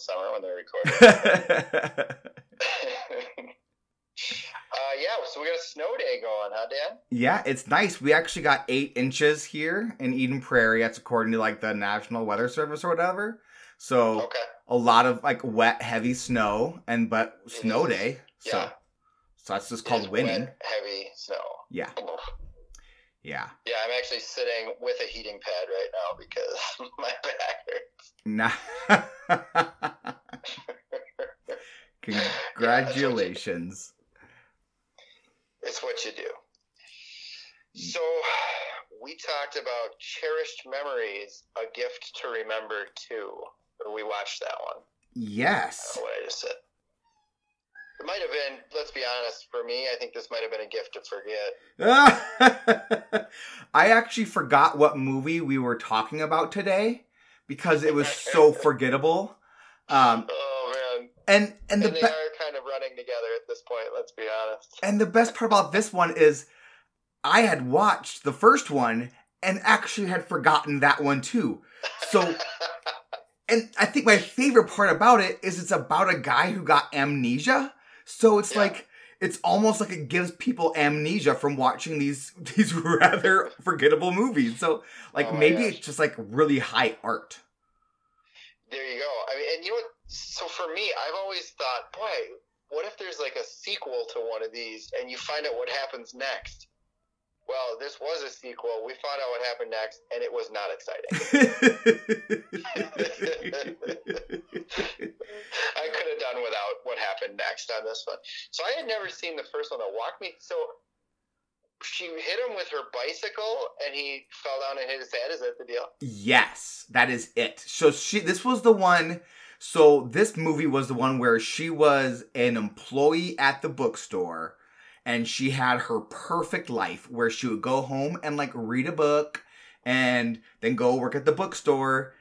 summer when they're recording. Uh, yeah, so we got a snow day going, huh, Dan? yeah, it's nice. We actually got eight inches here in Eden Prairie. That's according to like the National Weather Service or whatever. So Okay. a lot of like wet, heavy snow, and but snow day. So Yeah. so that's just called winning. wet, heavy snow. Yeah. Yeah. Yeah, I'm actually sitting with a heating pad right now because my back hurts. Nah. Congratulations. It's what you do. Mm. So, we talked about cherished memories, a gift to remember too. Or we watched that one. Yes. what I just said. It might have been, let's be honest, for me, I think this might have been a gift to forget. I actually forgot what movie we were talking about today because it was so forgettable. Um, Oh, man. and and the And they be- are kind of running together at this point, let's be honest. and the best part about this one is I had watched the first one and actually had forgotten that one too. So and I think my favorite part about it is it's about a guy who got amnesia. So it's Yeah. like it's almost like it gives people amnesia from watching these these rather forgettable movies. So like Oh maybe gosh. it's just like really high art. There you go. I mean, and you know what? So for me, I've always thought, boy, what if there's like a sequel to one of these and you find out what happens next? This was a sequel. We found out what happened next, and it was not exciting. I could have done without what happened next on this one. So I had never seen the first one. Though. Walk me. So she hit him with her bicycle, and he fell down and hit his head. Is that the deal? Yes, that is it. So she this was the one so this movie was the one where she was an employee at the bookstore and she had her perfect life where she would go home and like read a book and then go work at the bookstore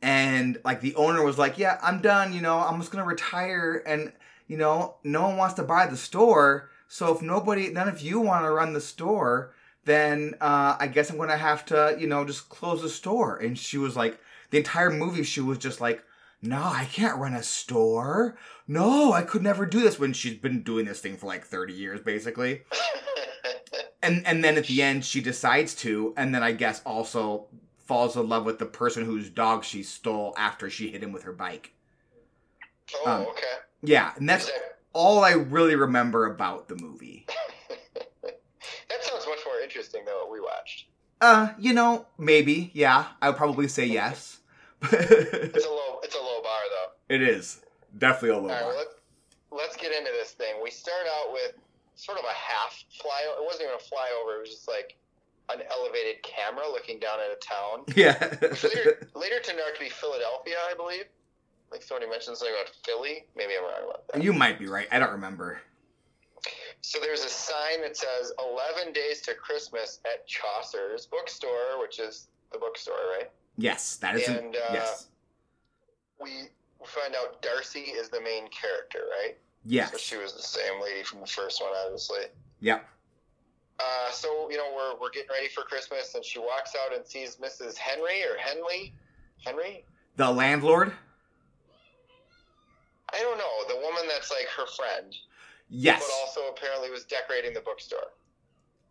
and like the owner was like, "Yeah, I'm done, you know, I'm just to retire and you know, no one wants to buy the store, so if nobody none of you want to run the store, then uh, I guess I'm gonna have to, you know, just close the store. And she was like, the entire movie, she was just like, no, I can't run a store. No, I could never do this when she's been doing this thing for like 30 years, basically. And and then at the end, she decides to, and then I guess also falls in love with the person whose dog she stole after she hit him with her bike. oh, Um, okay. Yeah, and that's that- all I really remember about the movie. that sounds much more interesting than what we watched. Uh, you know, maybe, yeah, I would probably say yes. It's a low, it's a low bar though. It is definitely a low All right, bar. let's let's get into this thing. We start out with sort of a half fly. It wasn't even a flyover. It was just like an elevated camera looking down at a town. Yeah. Later, later turned out to be Philadelphia, I believe. Like somebody mentioned something about Philly. Maybe I'm wrong about that. you might be right. I don't remember. So there's a sign that says 11 days to Christmas at Chaucer's bookstore, which is the bookstore, right? Yes, that is. And, uh, yes. We find out Darcy is the main character, right? So Yes. she was the same lady from the first one, obviously. Yep. Uh, so you know we're we're getting ready for Christmas, and she walks out and sees Mrs. Henry or Henley, Henry. The landlord. I don't know the woman that's like her friend, Yes. but also apparently was decorating the bookstore.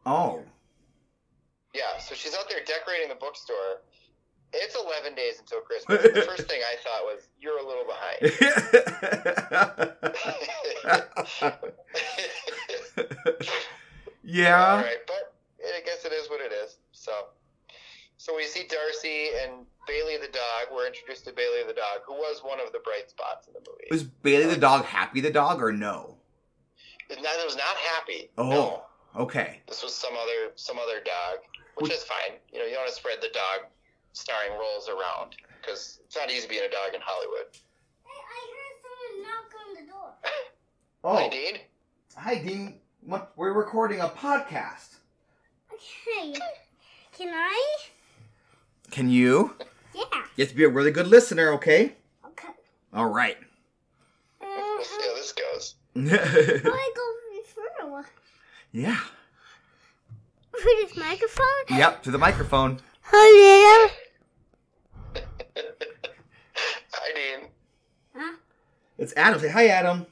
Oh. Yeah, so she's out there decorating the bookstore. It's 11 days until Christmas. the first thing I thought was, you're a little behind. All yeah. right, but I guess it is what it is. So, so we see Darcy and Bailey the dog. We're introduced to Bailey the dog, who was one of the bright spots in the movie. Was Bailey the dog happy the dog or no? It was not happy. Oh. No, Okay. this was some other some other dog, which is fine. You know, you don't want to spread the dog starring roles around because it's not easy being a dog in Hollywood. Hey, I heard someone knock on the door. Oh. Hi, Dean. Hi, Dean. What? We're recording a podcast. Okay. Can I? Can you? Yeah. You have to be a really good listener, okay? Okay. All right. We'll see how this goes. I go through. yeah. Through this microphone? Yep. To the microphone. Oh, Hello. Hi, Dean. Huh? It's Adam. Say hi, Adam.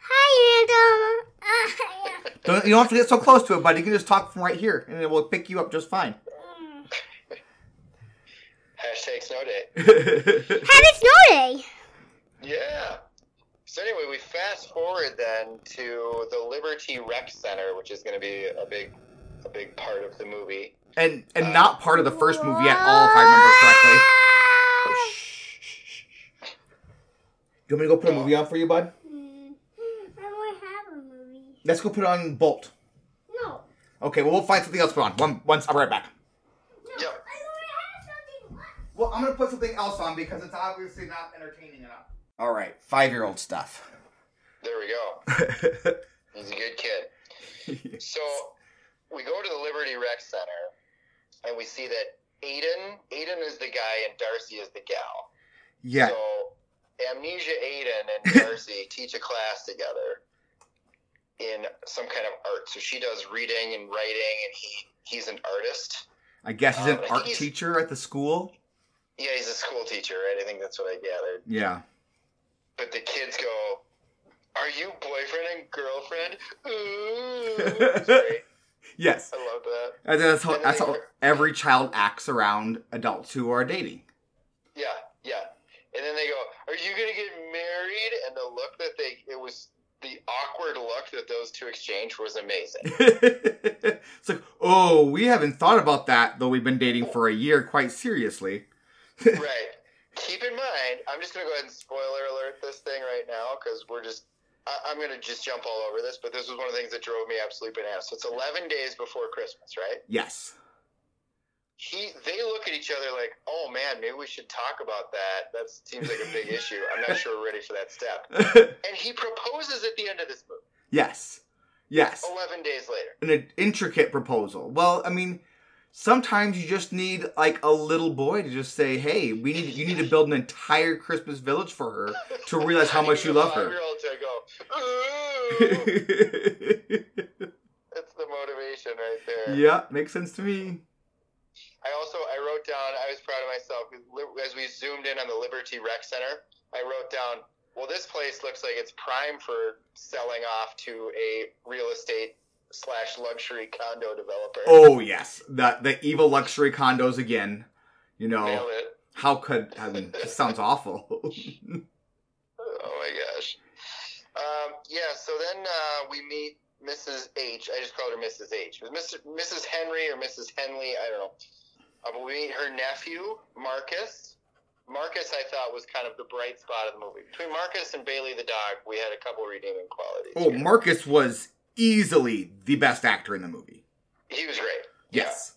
Hi, Adam. Uh, yeah. Don't, you don't have to get so close to it, bud. You can just talk from right here, and it will pick you up just fine. Hashtag snow day. Happy snow day. Yeah. So anyway, we fast forward then to the Liberty Rec Center, which is going to be a big, a big part of the movie. and and not part of the first movie at all, if I remember correctly. Shh, shh, shh, shh. You want me to go put a movie on for you, bud? Mm. I don't have a movie. Let's go put on Bolt. No. Okay, well we'll find something else to put on. One, once I'll be right back. No. Yep. I don't have something. Well, I'm gonna put something else on because it's obviously not entertaining enough. All right, five-year-old stuff. There we go. He's a good kid. So we go to the Liberty Rec Center, and we see that Aiden, Aiden is the guy, and Darcy is the gal. yeah, So Amnesia Aiden and Darcy teach a class together in some kind of art. So she does reading and writing, and he he's an artist. I guess he's an Um, art teacher at the school. Yeah, he's a school teacher, right? I think that's what I gathered. Yeah. But the kids go, "Are you boyfriend and girlfriend?" Ooh. Yes. I love that. And that's how And that's how every child acts around adults who are dating. Yeah, yeah. And then they go, "Are you gonna get married?" And the look that they it was the awkward look that those two exchanged was amazing. it's like, oh, we haven't thought about that, though we've been dating for a year quite seriously. right. Keep in mind, I'm just gonna go ahead and spoiler alert this thing right now because we're just. I, I'm gonna just jump all over this, but this was one of the things that drove me absolutely bananas. So it's 11 days before Christmas, right? Yes. He, they look at each other like, "Oh man, maybe we should talk about that. That seems like a big issue. I'm not sure we're ready for that step." And he proposes at the end of this movie, yes. Yes. 11 days later. An intricate proposal. Well, I mean, sometimes you just need like a little boy to just say, "Hey, we need you need to build an entire Christmas village for her to realize how much you love her." To. That's the motivation right there. yeah, makes sense to me. I also I wrote down. I was proud of myself as we zoomed in on the Liberty Rec Center. I wrote down. Well, this place looks like it's prime for selling off to a real estate slash luxury condo developer. Oh yes, the the evil luxury condos again. You know how could I mean? This sounds awful. Oh my gosh. Um, yeah. So then uh, we meet Mrs. H. I just called her Mrs. H. It was Mr. Mrs. Henry or Mrs. Henley. I don't know. Uh, but we meet her nephew, Marcus. Marcus, I thought, was kind of the bright spot of the movie. Between Marcus and Bailey the dog, we had a couple redeeming qualities. oh, here. Marcus was easily the best actor in the movie. he was great. Yes.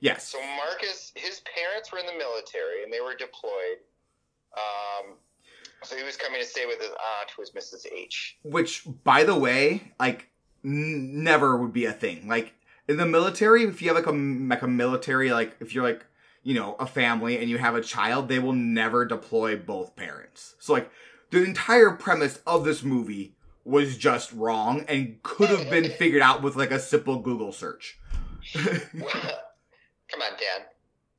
Yes. So Marcus, his parents were in the military and they were deployed. Um, so he was coming to stay with his aunt, who was Mrs. H. Which, by the way, like n- never would be a thing. Like in the military, if you have like a like a military, like if you're like you know a family and you have a child, they will never deploy both parents. So like the entire premise of this movie was just wrong and could have been figured out with like a simple Google search. Come on, Dan.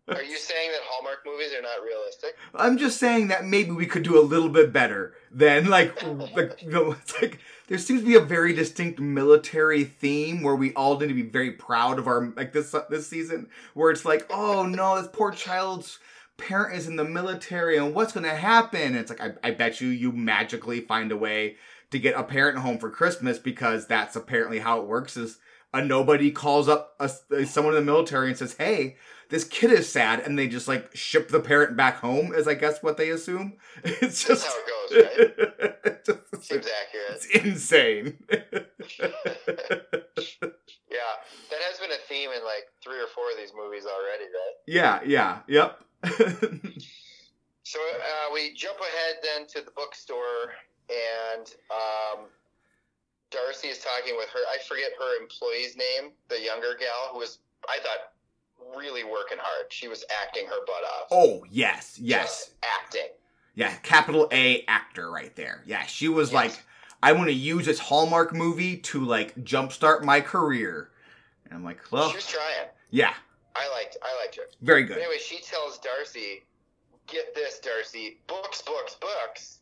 Are you saying that Hallmark movies are not realistic? I'm just saying that maybe we could do a little bit better than like like know, it's like there seems to be a very distinct military theme where we all need to be very proud of our like this this season where it's like oh no this poor child's parent is in the military and what's gonna happen and it's like I, I bet you you magically find a way to get a parent home for Christmas because that's apparently how it works is a nobody calls up a, someone in the military and says hey this kid is sad and they just like ship the parent back home is i guess what they assume it's That's just how it goes, right? it's, just- Seems accurate. it's insane Yeah, that has been a theme in like three or four of these movies already, right? yeah yeah yep So uh, we jump ahead then to the bookstore, and um, Darcy is talking with her. I forget her employee's name, the younger gal who was, I thought, really working hard. She was acting her butt off. oh yes yes Just acting. Yeah, capital A actor right there. Yeah, she was Yes. like, I want to use this Hallmark movie to like jumpstart my career. And I'm like, well, She was trying. yeah, I liked I liked her. very But good. anyway, she tells Darcy, "Get this, Darcy. Books, books, books.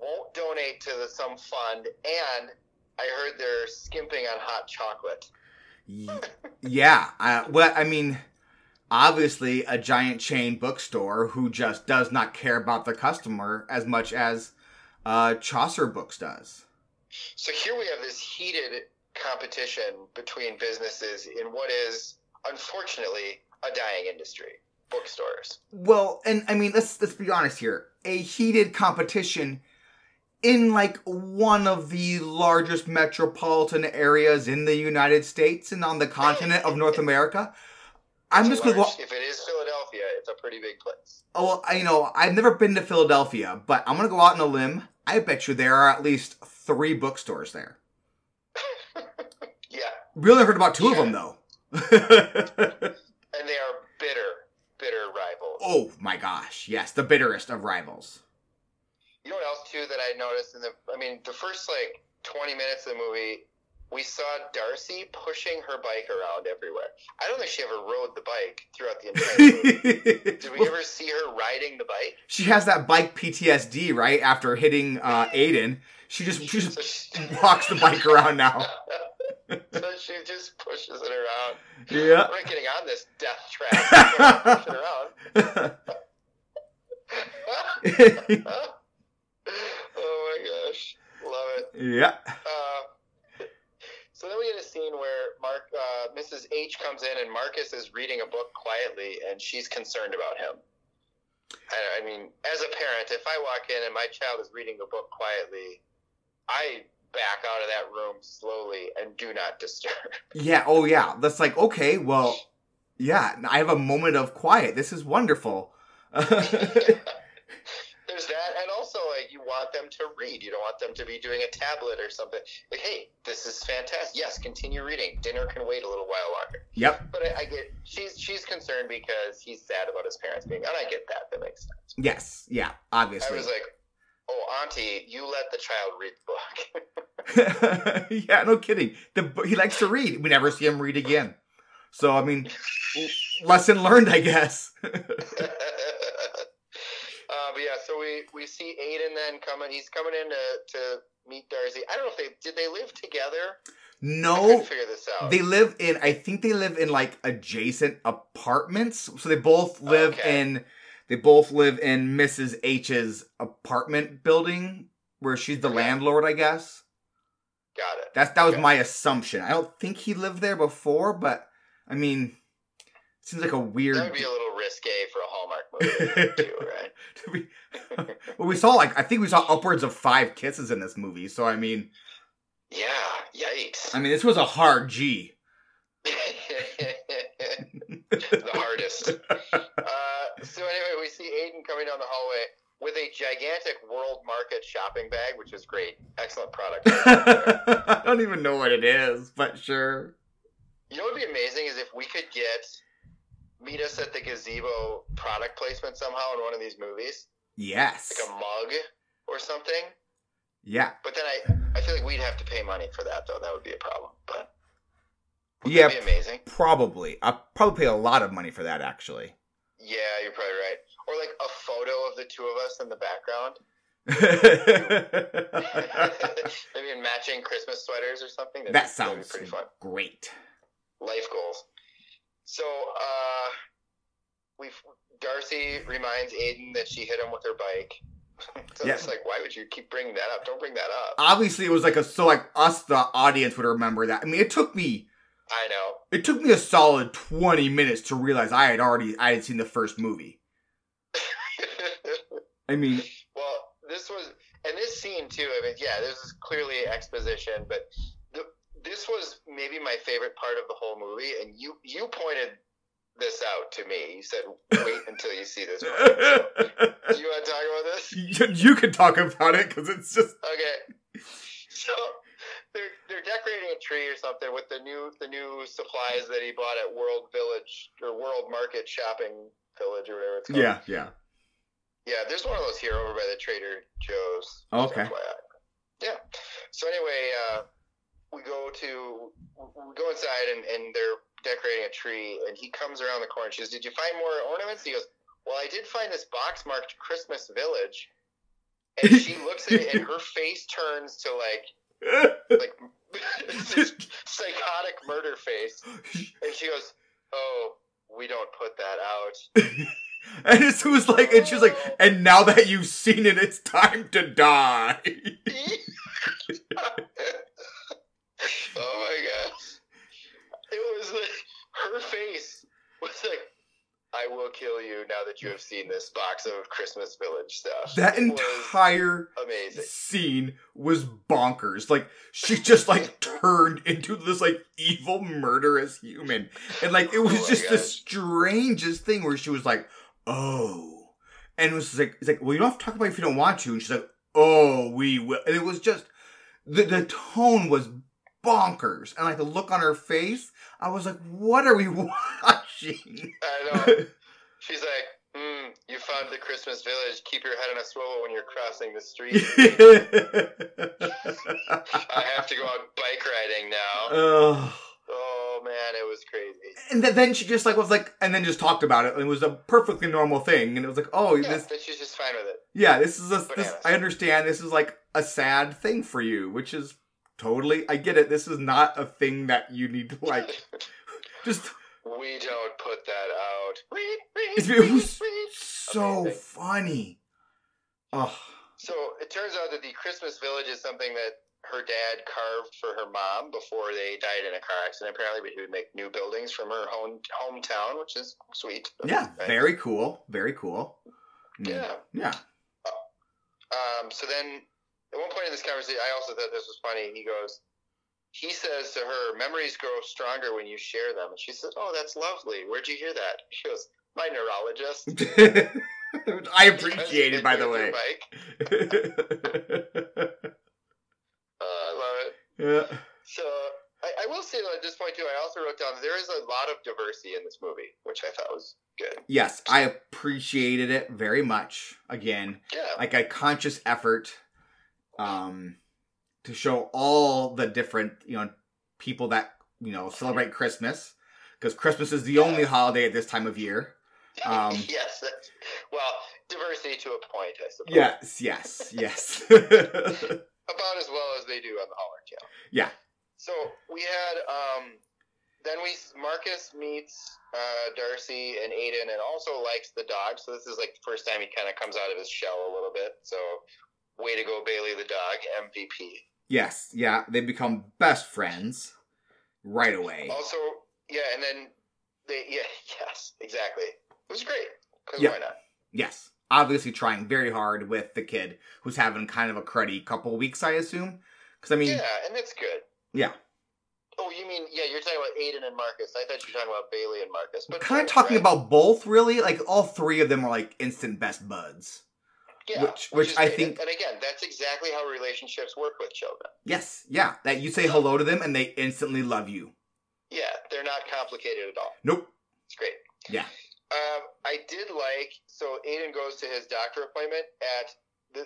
Won't donate to the, some fund, and I heard they're skimping on hot chocolate." Yeah, uh, well, I mean, obviously, a giant chain bookstore who just does not care about the customer as much as uh, Chaucer Books does. So here we have this heated competition between businesses in what is, unfortunately, a dying industry: bookstores. Well, and I mean, let's let's be honest here. A heated competition in like one of the largest metropolitan areas in the United States and on the continent of North America. I'm It's just gonna go. If it is Philadelphia, it's a pretty big place. Oh, well, I, you know, I've never been to Philadelphia, but I'm gonna go out on a limb. I bet you there are at least three bookstores there. Yeah, We only heard about two of them though. and they are bitter, bitter rivals. oh my gosh, yes, the bitterest of rivals. You know what else too that I noticed in the I mean the first like 20 minutes of the movie we saw Darcy pushing her bike around everywhere. I don't think she ever rode the bike throughout the entire movie. Did we ever see her riding the bike? she has that bike PTSD, right? After hitting uh, Aiden, she just she just So she, walks the bike around now. so she just pushes it around. Yeah. Not getting on this death trap. Push it around. oh my gosh, love it. yeah. Uh, so then we get a scene where Mark, uh, Mrs. H comes in and Marcus is reading a book quietly, and she's concerned about him. I, I mean, as a parent, if I walk in and my child is reading a book quietly, I back out of that room slowly and do not disturb. Yeah. Oh yeah. That's like okay. Well, yeah. I have a moment of quiet. This is wonderful. There's that, and also like you want them to read. You don't want them to be doing a tablet or something. Like, hey, this is fantastic. Yes, continue reading. Dinner can wait a little while longer. yep. But I, I get she's she's concerned because he's sad about his parents being, and I get that. That makes sense. Yes. Yeah. Obviously. I was like, oh, Auntie, you let the child read the book. yeah. No kidding. The he likes to read. We never see him read again. So I mean, lesson learned, I guess. uh, but yeah, so we we see Aiden then coming. He's coming in to to meet Darcy. I don't know if they did they live together. No. figure this out. They live in, I think they live in like adjacent apartments. So they both live Okay. in, they both live in Mrs. H's apartment building where she's the Okay. landlord, I guess. Got it. That's, that was Okay. my assumption. I don't think he lived there before, but I mean, seems like a weird. That would be a little risque for a Hallmark movie too, right? to be- well, we saw like, I think we saw upwards of five kisses in this movie. So I mean, Yeah. Yikes. I mean, this was a hard G. the hardest. Uh, so anyway, we see Aiden coming down the hallway with a gigantic World Market shopping bag, which is great. Excellent product. I don't even know what it is, but sure. you know what would be amazing is if we could get meet us at the gazebo product placement somehow in one of these movies, Yes. like a mug or something. Yeah. But then I, I feel like we'd have to pay money for that, though. That would be a problem. But would Yeah, amazing. probably. I'll probably pay a lot of money for that, actually. Yeah, you're probably right. Or like a photo of the two of us in the background. Maybe in matching Christmas sweaters or something. That'd that be- sounds pretty fun. great. Life goals. So, uh, we Darcy reminds Aiden that she hit him with her bike. so Yeah. it's like, why would you keep bringing that up? Don't bring that up. Obviously, it was like a so like us, the audience, would remember that. I mean, it took me I know. it took me a solid twenty minutes to realize I had already I had seen the first movie. I mean, well, this was, and this scene too. I mean, yeah, this is clearly exposition, but the, this was maybe my favorite part of the whole movie. And you you pointed this out to me. You said, "Wait until you see this." Movie. So, do you want to talk about this? you, you can talk about it because it's just Okay. So they're they're decorating a tree or something with the new the new supplies that he bought at World Village or World Market Shopping Village or whatever it's called. yeah, yeah. Yeah, there's one of those here over by the Trader Joe's. Okay. FYI. Yeah. So anyway, uh, we go to we go inside and, and they're decorating a tree, and he comes around the corner. She goes, "Did you find more ornaments?" He goes, "Well, I did find this box marked Christmas Village." And she looks at it, and her face turns to like like psychotic murder face, and she goes, "Oh, we don't put that out." and it was like, and she was like, and now that you've seen it, it's time to die. oh my gosh. It was like her face was like, I will kill you now that you have seen this box of Christmas Village stuff. that It entire amazing. scene was bonkers. Like she just like turned into this like evil murderous human, and like it oh was Oh just the strangest thing where she was like, "Oh," and it was like, "It's like, well, you don't have to talk about it if you don't want to," and she's like, "Oh, we will," and it was just the the tone was bonkers, and like the look on her face, I was like, "What are we watching?" I know. She's like, hmm, you found the Christmas Village. Keep your head on a swivel when you're crossing the street. I have to go out bike riding now. Oh man, it was crazy. And then she just like was like, and then just talked about it. and It was a perfectly normal thing, and it was like, oh, Yeah, this, but she's just fine with it. yeah, this is a, this. I understand. This is like a sad thing for you, which is totally. I get it. This is not a thing that you need to like. Just we don't put that out. It's- it was so Amazing. funny. Oh, So it turns out that the Christmas Village is something that her dad carved for her mom before they died in a car accident. Apparently, but he would make new buildings from her home hometown, which is sweet. yeah, Right? very cool. Very cool. Mm, Yeah. Yeah. Um, so then, at one point in this conversation, I also thought this was funny. He goes, he says to her, "Memories grow stronger when you share them." And she says, "Oh, that's lovely. Where'd you hear that?" She goes, "My neurologist." I appreciate it, by the way. Mike. Uh, I love it. yeah. So I, I will say though at this point too, I also wrote down there is a lot of diversity in this movie, which I thought was good. Yes, I appreciated it very much. Again, Yeah, like a conscious effort um to show all the different, you know, people that, you know, celebrate Christmas because Christmas is the Yeah. only holiday at this time of year. Um, yes. Well, diversity to a point, I suppose. Yes, yes, yes. About as well as they do on the Hallmark Channel. yeah. So we had um, then we Marcus meets uh, Darcy and Aiden, and also likes the dog. So this is like the first time he kind of comes out of his shell a little bit. So way to go, Bailey the dog, MVP. Yes, yeah, they become best friends right away. Also, yeah, and then they yeah yes exactly. It was great. Because Yeah. why not? Yes. Obviously trying very hard with the kid who's having kind of a cruddy couple weeks, I assume. Because I mean, yeah, and that's good. yeah. Oh, you mean yeah? You're talking about Aiden and Marcus. I thought you were talking about Bailey and Marcus. But kind of talking right? about both, really. Like all three of them are like instant best buds. Yeah, which- which is I think- And again, that's exactly how relationships work with children. Yes, yeah. That you say hello to them and they instantly love you. Yeah, they're not complicated at all. Nope. It's great. Yeah. Um, I did like so Aiden goes to his doctor appointment at,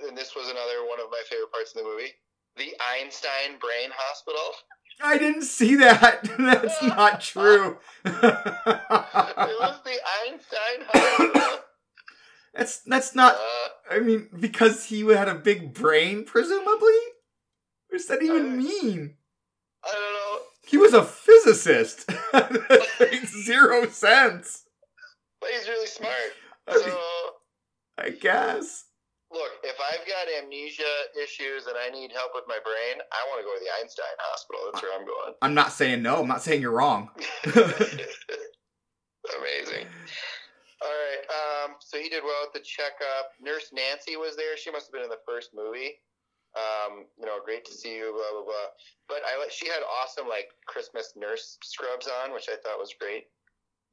and this was another one of my favorite parts of the movie, the Einstein Brain Hospital. I didn't see that. That's not true. it was the Einstein Hospital. that's that's not. Uh, I mean, because he had a big brain, presumably. What does that even Uh, mean? I don't know. He was a physicist. that makes zero sense. But he's really smart. I So mean, I guess. look, if I've got amnesia issues and I need help with my brain, I want to go to the Einstein Hospital. That's where I'm going. I'm not saying no. I'm not saying you're wrong. Amazing. All right. Um, so he did well at the checkup. Nurse Nancy was there. She must have been in the first movie. Um, you know, great to see you. Blah blah blah. But I like she had awesome like Christmas nurse scrubs on, which I thought was great.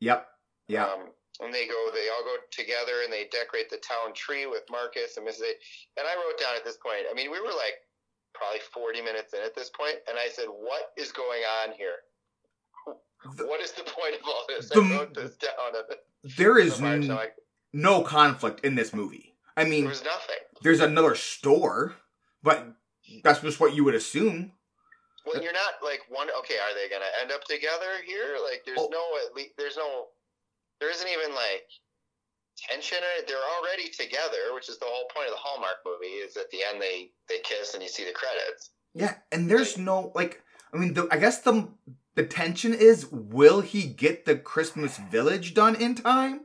Yep. Yeah. Um, and they go, they all go together and they decorate the town tree with Marcus and Mrs. A. And I wrote down at this point. I mean, we were like probably 40 minutes in at this point, and I said, "What is going on here? What is the point of all this?" The- I wrote this down. there is So much, n- I'm like, no conflict in this movie. I mean, there's nothing. there's another store, but that's just what you would assume. Well, you're not like one. Okay, are they gonna end up together here? Like, there's Oh. no at least there's no there isn't even like tension in it. They're already together, which is the whole point of the Hallmark movie. Is at the end they they kiss and you see the credits. Yeah, and there's no like. I mean, the, I guess the the tension is will he get the Christmas Village done in time?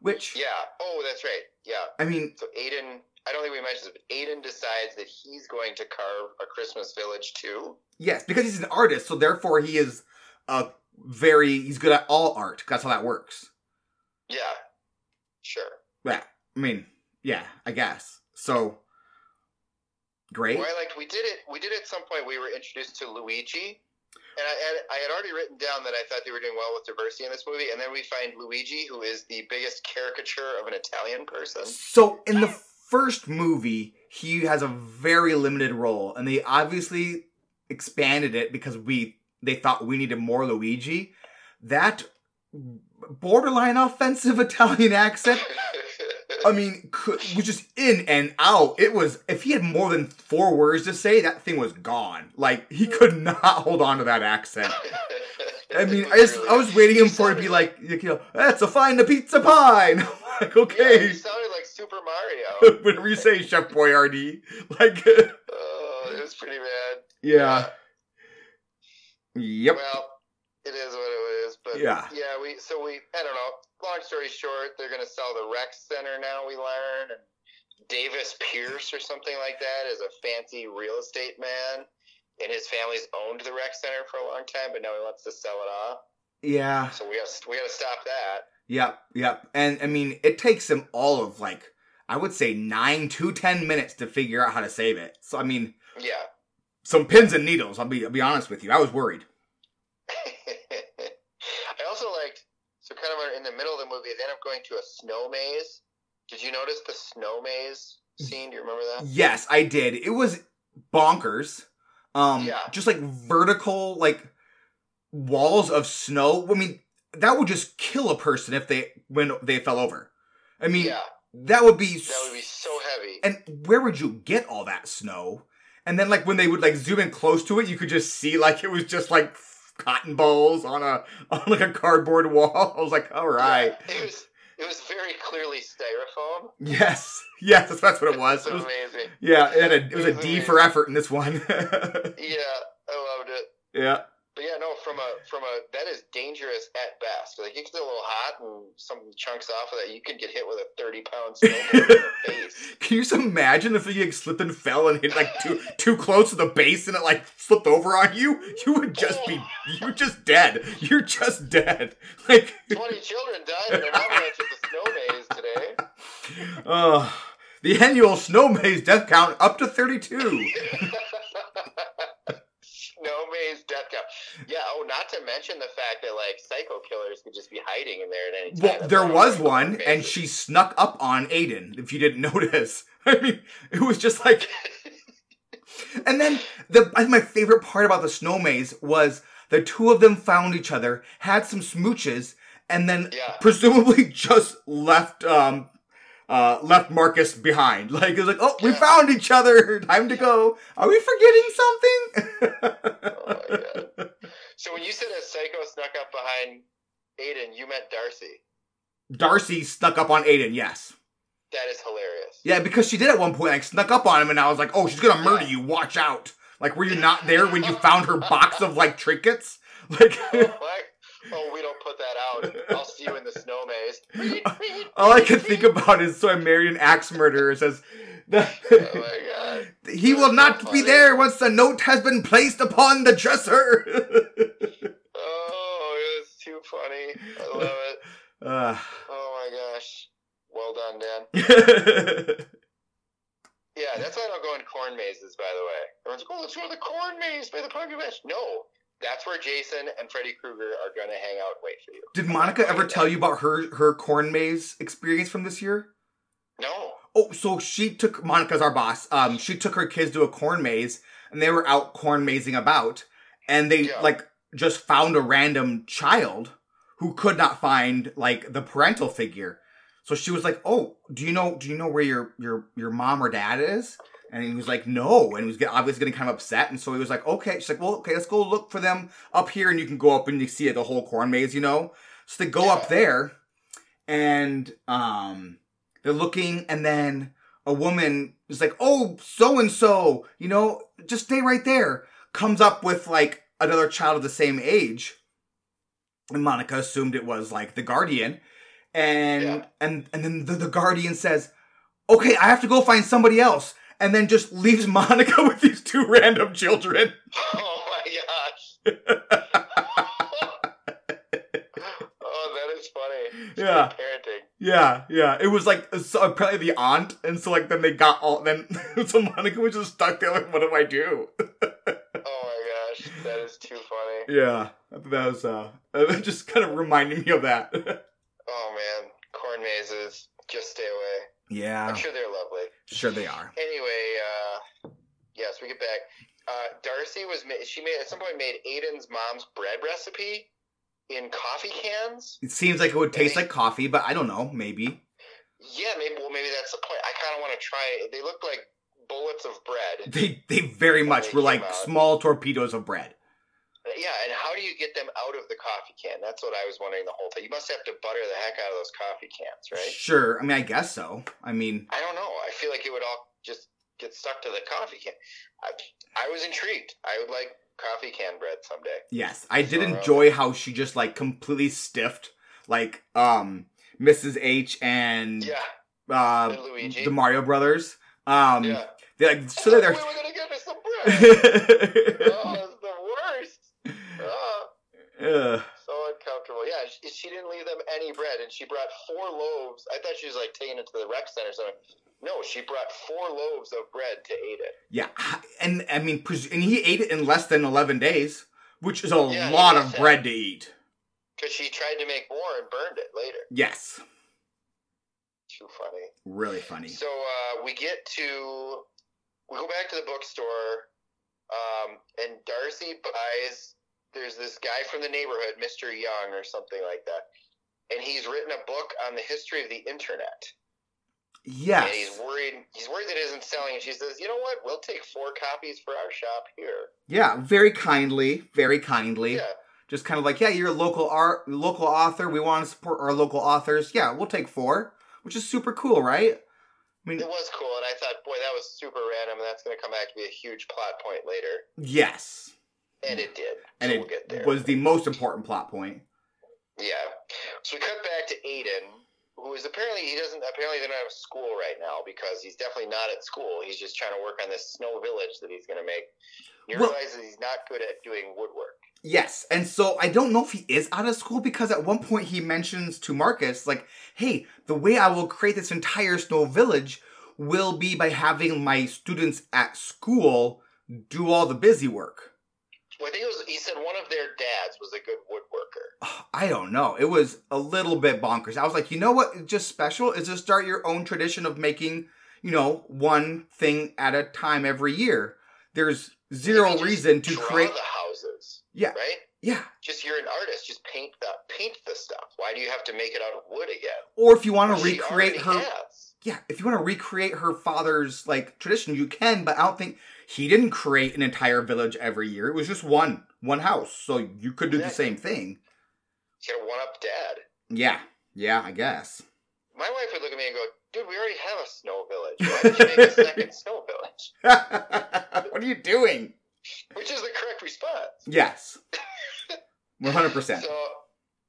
Which Yeah. Oh, that's right. Yeah. I mean, So Aiden, I don't think we mentioned this, but Aiden decides that he's going to carve a Christmas village too. yes, because he's an artist, so therefore he is a very he's good at all art. That's how that works. Yeah. Sure. Yeah, I mean, yeah, I guess so. Great. Well, I liked we did it. We did at some point. We were introduced to Luigi, and I had, I had already written down that I thought they were doing well with diversity in this movie. And then we find Luigi, who is the biggest caricature of an Italian person. So in the first movie, he has a very limited role, and they obviously expanded it because we they thought we needed more Luigi. That borderline offensive Italian accent, I mean, could, was just in and out. It was if he had more than four words to say, that thing was gone. Like he could not hold on to that accent. I mean, I just I was waiting him for it to be like, you know, that's a fine a pizza pie. And I'm like, Yeah, okay. he sounded like Super Mario. Whenever you say Chef Boyardee, like, Oh, it was pretty bad. yeah, yep, Well, it is what it is. But Yeah. yeah, we so we I don't know. Long story short, they're gonna sell the rec center now. We learn, and Davis Pierce or something like that is a fancy real estate man, and his family's owned the rec center for a long time, but now he wants to sell it off. yeah, So we got we got to stop that. yep, yep. And I mean, it takes him all of like I would say nine to ten minutes to figure out how to save it. So I mean, Yeah. some pins and needles. I'll be I'll be honest with you. I was worried. I also liked so kind of in the middle of the movie, they end up going to a snow maze. Did you notice the snow maze scene? Do you remember that? Yes, I did. It was bonkers. Um, Yeah. just like vertical like walls of snow. I mean, that would just kill a person if they when they fell over. I mean, Yeah, that would be that would be so heavy. And where would you get all that snow? And then like when they would like zoom in close to it, you could just see like it was just like cotton balls on a on like a cardboard wall. I was like, all right, Yeah, it was it was very clearly styrofoam. yes, yes, that's, that's what it was. It was amazing. yeah, it, had a, it was a It was D for effort in this one. Yeah, I loved it. yeah, But yeah, no, from a from a that is dangerous at best. Like it gets a little hot and something chunks off of that, you could get hit with a thirty pound snowball in the face. can you just imagine if you like, slipped and fell and hit like too too close to the base and it like flipped over on you? You would just be you're just dead. You're just dead. Like Twenty children died in an avalanche at the snow maze today. Uh, the annual snow maze death count up to 32. Snow Yeah. Oh, not to mention the fact that like psycho killers could just be hiding in there at any time. Well, there was one, and she snuck up on Aiden, if you didn't notice. I mean, it was just like. And then, the I think my favorite part about the snow maze was the two of them found each other, had some smooches, and then Yeah. presumably just left um uh left Marcus behind. Like it was like, oh, we Yeah. found each other. Time to go. Are we forgetting something? Oh my god. So when you said a psycho snuck up behind Aiden, you meant Darcy. Darcy snuck up on Aiden, yes. That is hilarious. Yeah, because she did at one point, like snuck up on him, and I was like, "Oh, she's gonna murder you! Watch out!" Like, were you not there when you found her box of like trinkets? Like, oh, oh, we don't put that out. I'll see you in the snow maze. all I can think about is so I married an axe murderer. Says Oh my god. he will not be there once the note has been placed upon the dresser. Oh, it's too funny. I love it. uh, Oh my gosh. Well done, Dan. Yeah, that's why I don't go in corn mazes, by the way. Everyone's like, oh, let's go to the corn maze by the pumpkin patch. No, that's where Jason and Freddy Krueger are going to hang out and wait for you. did Monica ever tell you about her her corn maze experience from this year? No. Oh, so she took Monica's our boss. Um, she took her kids to a corn maze, and they were out corn mazing about, and they Yeah. like just found a random child who could not find like the parental figure. So she was like, "Oh, do you know? Do you know where your your your mom or dad is?" And he was like, "No," and he was obviously getting kind of upset. And so he was like, "Okay." She's like, "Well, okay, let's go look for them up here, and you can go up and you see the whole corn maze, you know." So they go up there, and um, they're looking, and then a woman is like, "Oh, so and so, you know, just stay right there." Comes up with like another child of the same age, and Monica assumed it was like the guardian, and Yeah. and and then the, the guardian says, "Okay, I have to go find somebody else," and then just leaves Monica with these two random children. Oh my gosh. oh, that is funny. It's Yeah. Yeah, yeah. It was like so apparently the aunt, and so like then they got all then so Monica was just stuck there like, what do I do? Oh my gosh, that is too funny. Yeah, that was uh, just kind of reminding me of that. Oh man, corn mazes. Just stay away. yeah, I'm sure they're lovely. sure they are. Anyway, uh, yes, we get back. Uh, Darcy was ma- she made at some point made Aiden's mom's bread recipe in coffee cans. It seems like it would taste like coffee, but I don't know. Maybe. Yeah, maybe. Well, maybe that's the point. I kind of want to try. it. They look like bullets of bread. They they very much they were like out. small torpedoes of bread. Uh, yeah, and how do you get them out of the coffee can? That's what I was wondering the whole time. You must have to butter the heck out of those coffee cans, right? Sure. I mean, I guess so. I mean, I don't know. I feel like it would all just get stuck to the coffee can. I, I was intrigued. I would like coffee can bread someday. yes, I did So, uh, enjoy how she just like completely stiffed like um Mrs. H and Yeah, uh and Luigi. the Mario Brothers. Um, yeah. they like so thought they're we were gonna get us some bread. oh, it's the worst. Oh, Ugh. so uncomfortable. Yeah, she, she didn't leave them any bread, and she brought four loaves. I thought she was like taking it to the rec center or something. No, she brought four loaves of bread to Aiden. yeah, and I mean, and he ate it in less than eleven days, which is a Yeah, lot of bread to eat. Because she tried to make more and burned it later. Yes, Too funny. really funny. So uh, we get to we go back to the bookstore, um, and Darcy buys. There's this guy from the neighborhood, Mister Young, or something like that, and he's written a book on the history of the internet. Yes, And he's worried. He's worried that it isn't selling. And she says, "You know what? We'll take four copies for our shop here." yeah, very kindly, very kindly. Yeah, Just kind of like, yeah, you're a local art, local author. We want to support our local authors. Yeah, we'll take four, which is super cool, right? I mean, it was cool, and I thought, boy, that was super random, and that's going to come back to be a huge plot point later, yes, and it did. and so it we'll get there. was the most important plot point. Yeah. So we cut back to Aiden, who is apparently he doesn't apparently they're not at school right now because he's definitely not at school. He's just trying to work on this snow village that he's gonna make. He Well- realizes he's not good at doing woodwork. Yes, and so I don't know if he is out of school because at one point he mentions to Marcus, like, hey, the way I will create this entire snow village will be by having my students at school do all the busy work. Well, I think it was he said one of their dads was a good woodworker. I don't know. It was a little bit bonkers. I was like, you know what? just special is just start your own tradition of making, you know, one thing at a time every year. There's zero reason to create. the houses. Yeah. Right? Yeah. Just you're an artist, just paint the paint the stuff. Why do you have to make it out of wood again? Or if you want to recreate her. has. Yeah, if you want to recreate her father's like tradition, you can, but I don't think he didn't create an entire village every year. It was just one one house, so you could do the same thing. He's got a one up dad. Yeah, yeah, I guess. My wife would look at me and go, Dude, we already have a snow village. Why did you make a second snow village? what are you doing? Which is the correct response. Yes, one hundred percent. So,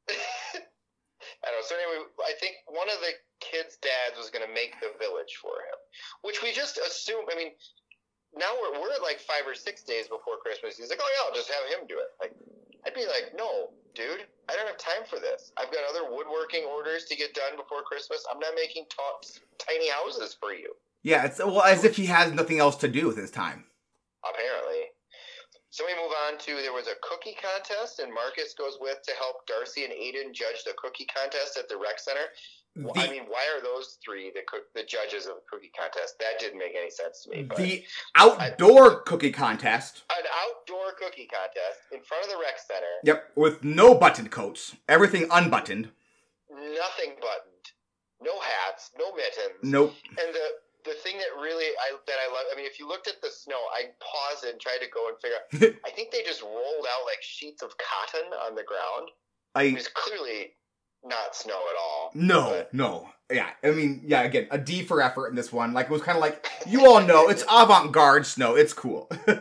I don't know. So anyway, I think one of the kids' dads was going to make the village for him, which we just assume. I mean, now we're we're at like five or six days before Christmas. He's like, "Oh yeah, I'll just have him do it." Like, I'd be like, "No, dude, I don't have time for this. I've got other woodworking orders to get done before Christmas. I'm not making t- tiny houses for you." Yeah, it's well as if he has nothing else to do with his time. apparently. So we move on to there was a cookie contest, and Marcus goes with to help Darcy and Aiden judge the cookie contest at the rec center. Well, I mean, why are those three the the judges of the cookie contest? That didn't make any sense to me. The outdoor cookie contest. an outdoor cookie contest in front of the rec center, Yep, with no button coats, everything unbuttoned. nothing buttoned, no hats, no mittens. Nope. And the the thing that really I that I love, I mean, if you looked at the snow, I paused and tried to go and figure out. I think they just rolled out like sheets of cotton on the ground. It I was clearly not snow at all. no But- no yeah. I mean yeah. Again, a D for effort in this one. Like it was kind of like you all know it's avant garde snow. It's cool. um,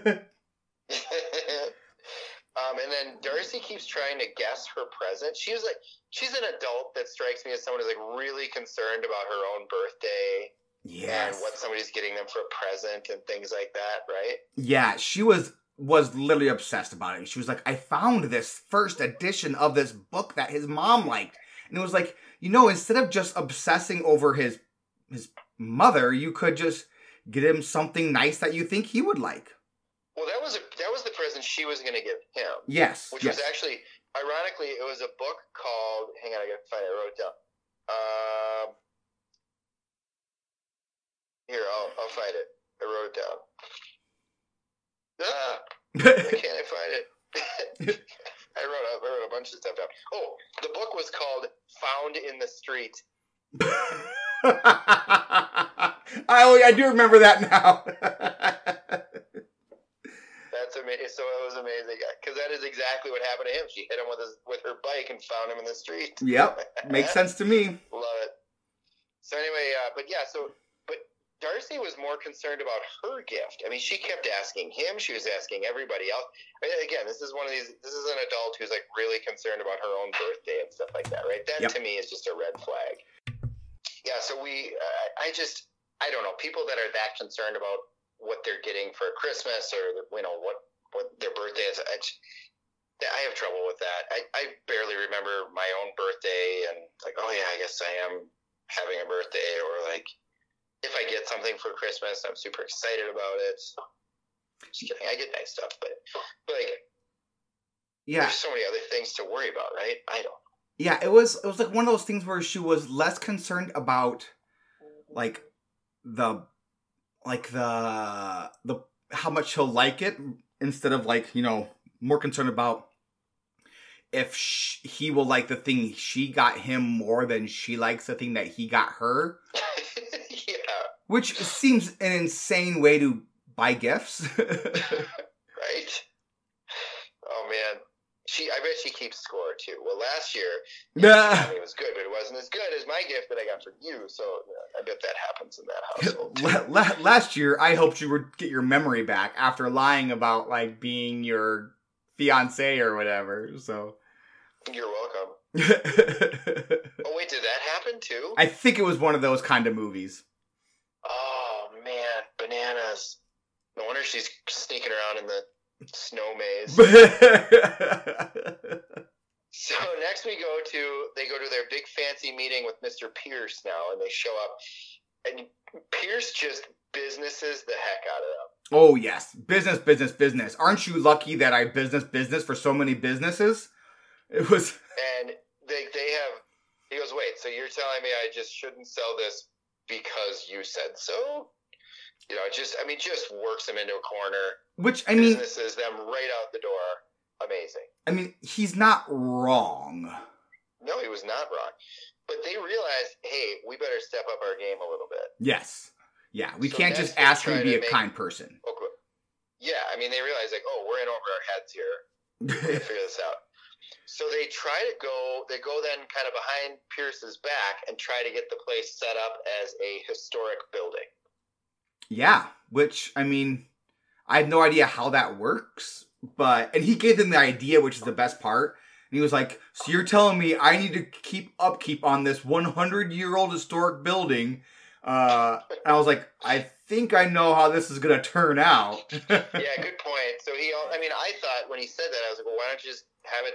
and then Darcy keeps trying to guess her present. She was like, she's an adult that strikes me as someone who's like really concerned about her own birthday yes. and what somebody's getting them for a present and things like that, right? Yeah, she was was literally obsessed about it. She was like, I found this first edition of this book that his mom liked. And it was like, you know, instead of just obsessing over his his mother, you could just get him something nice that you think he would like. Well, that was a, that was the present she was going to give him, Yes. which yes. was actually, ironically, it was a book called. Hang on, I got to find it. I wrote it down. Um, here, I'll I'll find it. I wrote it down. Ah, why can't I find it? I wrote a, I wrote a bunch of stuff down. Oh, the book was called "Found in the Street." I, I do remember that now. That's amazing. So it was amazing because that is exactly what happened to him. She hit him with his with her bike and found him in the street. yep. Makes sense to me. Love it. So anyway, uh, but yeah, so Darcy was more concerned about her gift. I mean, she kept asking him. She was asking everybody else. I mean, again, this is one of these. This is an adult who's like really concerned about her own birthday and stuff like that, right? That Yep. to me is just a red flag. Yeah. So we, uh, I just, I don't know, people that are that concerned about what they're getting for Christmas or you know what what their birthday is. I, just, I have trouble with that. I, I barely remember my own birthday and like, oh yeah, I guess I am having a birthday or like if I get something for Christmas, I'm super excited about it. Just kidding. I get nice stuff, but, but like Yeah. there's so many other things to worry about, right? I don't. Yeah, it was it was like one of those things where she was less concerned about like the like the the how much he'll like it instead of like, you know, more concerned about if sh- he will like the thing she got him more than she likes the thing that he got her, which seems an insane way to buy gifts. right. Oh man, she. I bet she keeps score too. Well, last year Nah. it was good, but it wasn't as good as my gift that I got for you. So uh, I bet that happens in that household. too. La- la- last year, I hoped you would get your memory back after lying about like being your fiance or whatever. So, You're welcome. Oh wait, did that happen too? I think it was one of those kind of movies. Bananas. No wonder she's sneaking around in the snow maze. So next we go to they go to their big fancy meeting with Mr. Pierce now, and they show up, and Pierce just businesses the heck out of them. oh yes, business, business, business. Aren't you lucky that I business business for so many businesses? It was And they they have he goes, wait, so you're telling me I just shouldn't sell this because you said so? You know, it just I mean, just works them into a corner, which I mean, businesses them right out the door. Amazing. I mean, he's not wrong. No, he was not wrong. But they realized, hey, we better step up our game a little bit. Yes, yeah, we So can't just ask him to be to a make- kind person. Oh, okay. Yeah, I mean, they realize like, oh, we're in over our heads here. We figure this out. So they try to go. They go then kind of behind Pierce's back and try to get the place set up as a historic building. Yeah, which I mean, I have no idea how that works, but and he gave them the idea, which is the best part. And he was like, "So you're telling me I need to keep upkeep on this 100 year old historic building?" Uh, I was like, "I think I know how this is gonna turn out." Yeah, good point. So he, I mean, I thought when he said that, I was like, well, why don't you just have it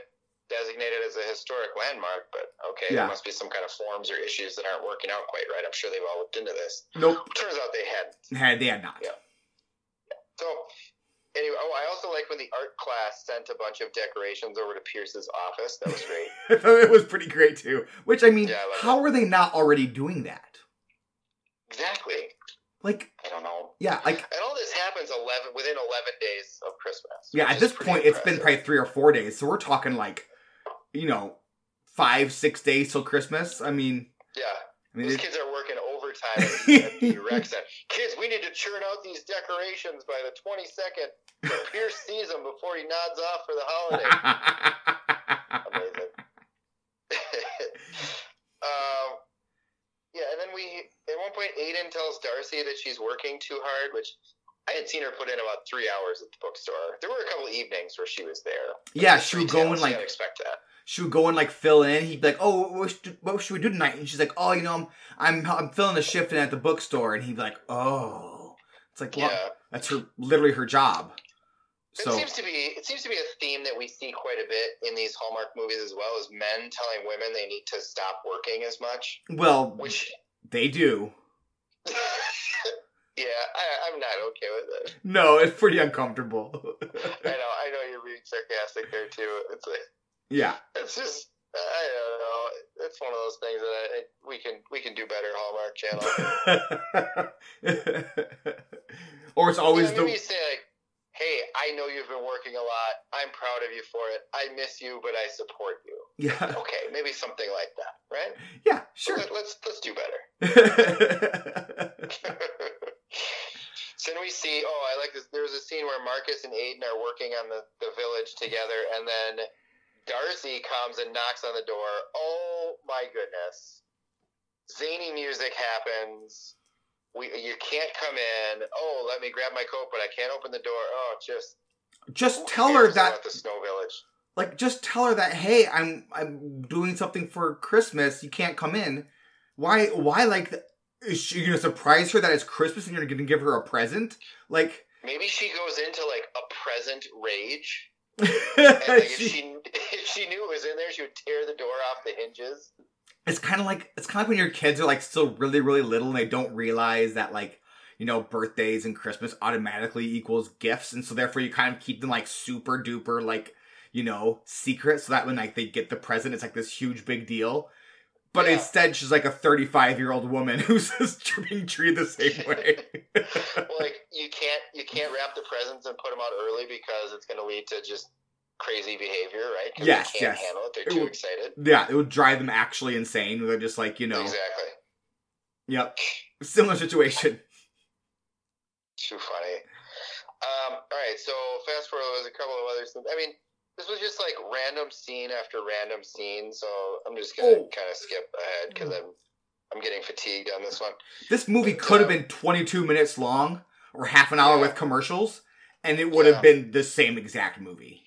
designated as a historic landmark? But okay, Yeah. there must be some kind of forms or issues that aren't working out quite right. I'm sure they've all looked into this. nope, Turns out they hadn't. had they had not. Yeah. So anyway, oh, I also like when the art class sent a bunch of decorations over to Pierce's office. That was great. it was pretty great too. Which I mean, Yeah, I how are they not already doing that? exactly. Like, I don't know. yeah, like And all this happens eleven within eleven days of Christmas. Yeah, at this point, it's been probably three or four days. So we're talking like, you know, five, six days till Christmas. I mean, Yeah. I mean, Those it- kids are working overtime at the, rec center. Kids, we need to churn out these decorations by the 22nd. So Pierce sees them before he nods off for the holiday. Amazing. um, yeah, and then we, at one point, Aiden tells Darcy that she's working too hard, which I had seen her put in about three hours at the bookstore. There were a couple evenings where she was there. yeah, she would go like expect that. She would go and like fill in. He'd be like, "Oh, what should, what should we do tonight?" And she's like, "Oh, you know, I'm I'm, I'm filling a shift in at the bookstore." And he'd be like, "Oh, it's like well, Yeah. that's her literally her job." So, It seems to be it seems to be a theme that we see quite a bit in these Hallmark movies as well as men telling women they need to stop working as much. well, Which they do. yeah, I, I'm not okay with it. No, it's pretty uncomfortable. I know, I know you're being sarcastic there too. It's like yeah. it's just I don't know. It's one of those things that I, we can we can do better Hallmark Channel. or it's always yeah, the say like, "Hey, I know you've been working a lot. I'm proud of you for it. I miss you, but I support you." yeah Okay, maybe something like that, right? yeah sure. Let, let's let's do better. so then we see, oh, I like this. There was a scene where Marcus and Aiden are working on the, the village together, and then Darcy comes and knocks on the door. Oh my goodness. Zany music happens. We, you can't come in. Oh, let me grab my coat, but I can't open the door. Oh, just just tell her that the snow village. like just tell her that hey i'm i'm doing something for christmas you can't come in why why like is she gonna surprise her that it's christmas and you're gonna give her a present like Maybe she goes into like a present rage. And like if she- she knew it was in there, she would tear the door off the hinges. it's kind of like it's kind of like when your kids are like still really really little and they don't realize that like you know birthdays and christmas automatically equals gifts and so therefore you kind of keep them like super duper like you know secret so that when like they get the present it's like this huge big deal but Yeah. instead she's like a 35 year old woman who's just being treated the same way Well, like you can't you can't wrap the presents and put them out early because it's going to lead to just crazy behavior, right? Yes, they can't yes. handle it. They're It too would- excited. yeah it would drive them actually insane they're just like you know Exactly. yep similar situation Too funny. Um, all right, so fast forward. There's a couple of other things. I mean, this was just like random scene after random scene. So I'm just gonna Oh. kind of skip ahead because I'm I'm getting fatigued on this one. This movie But, could have uh, been 22 minutes long or half an hour Yeah. with commercials, and it would have been the same exact movie.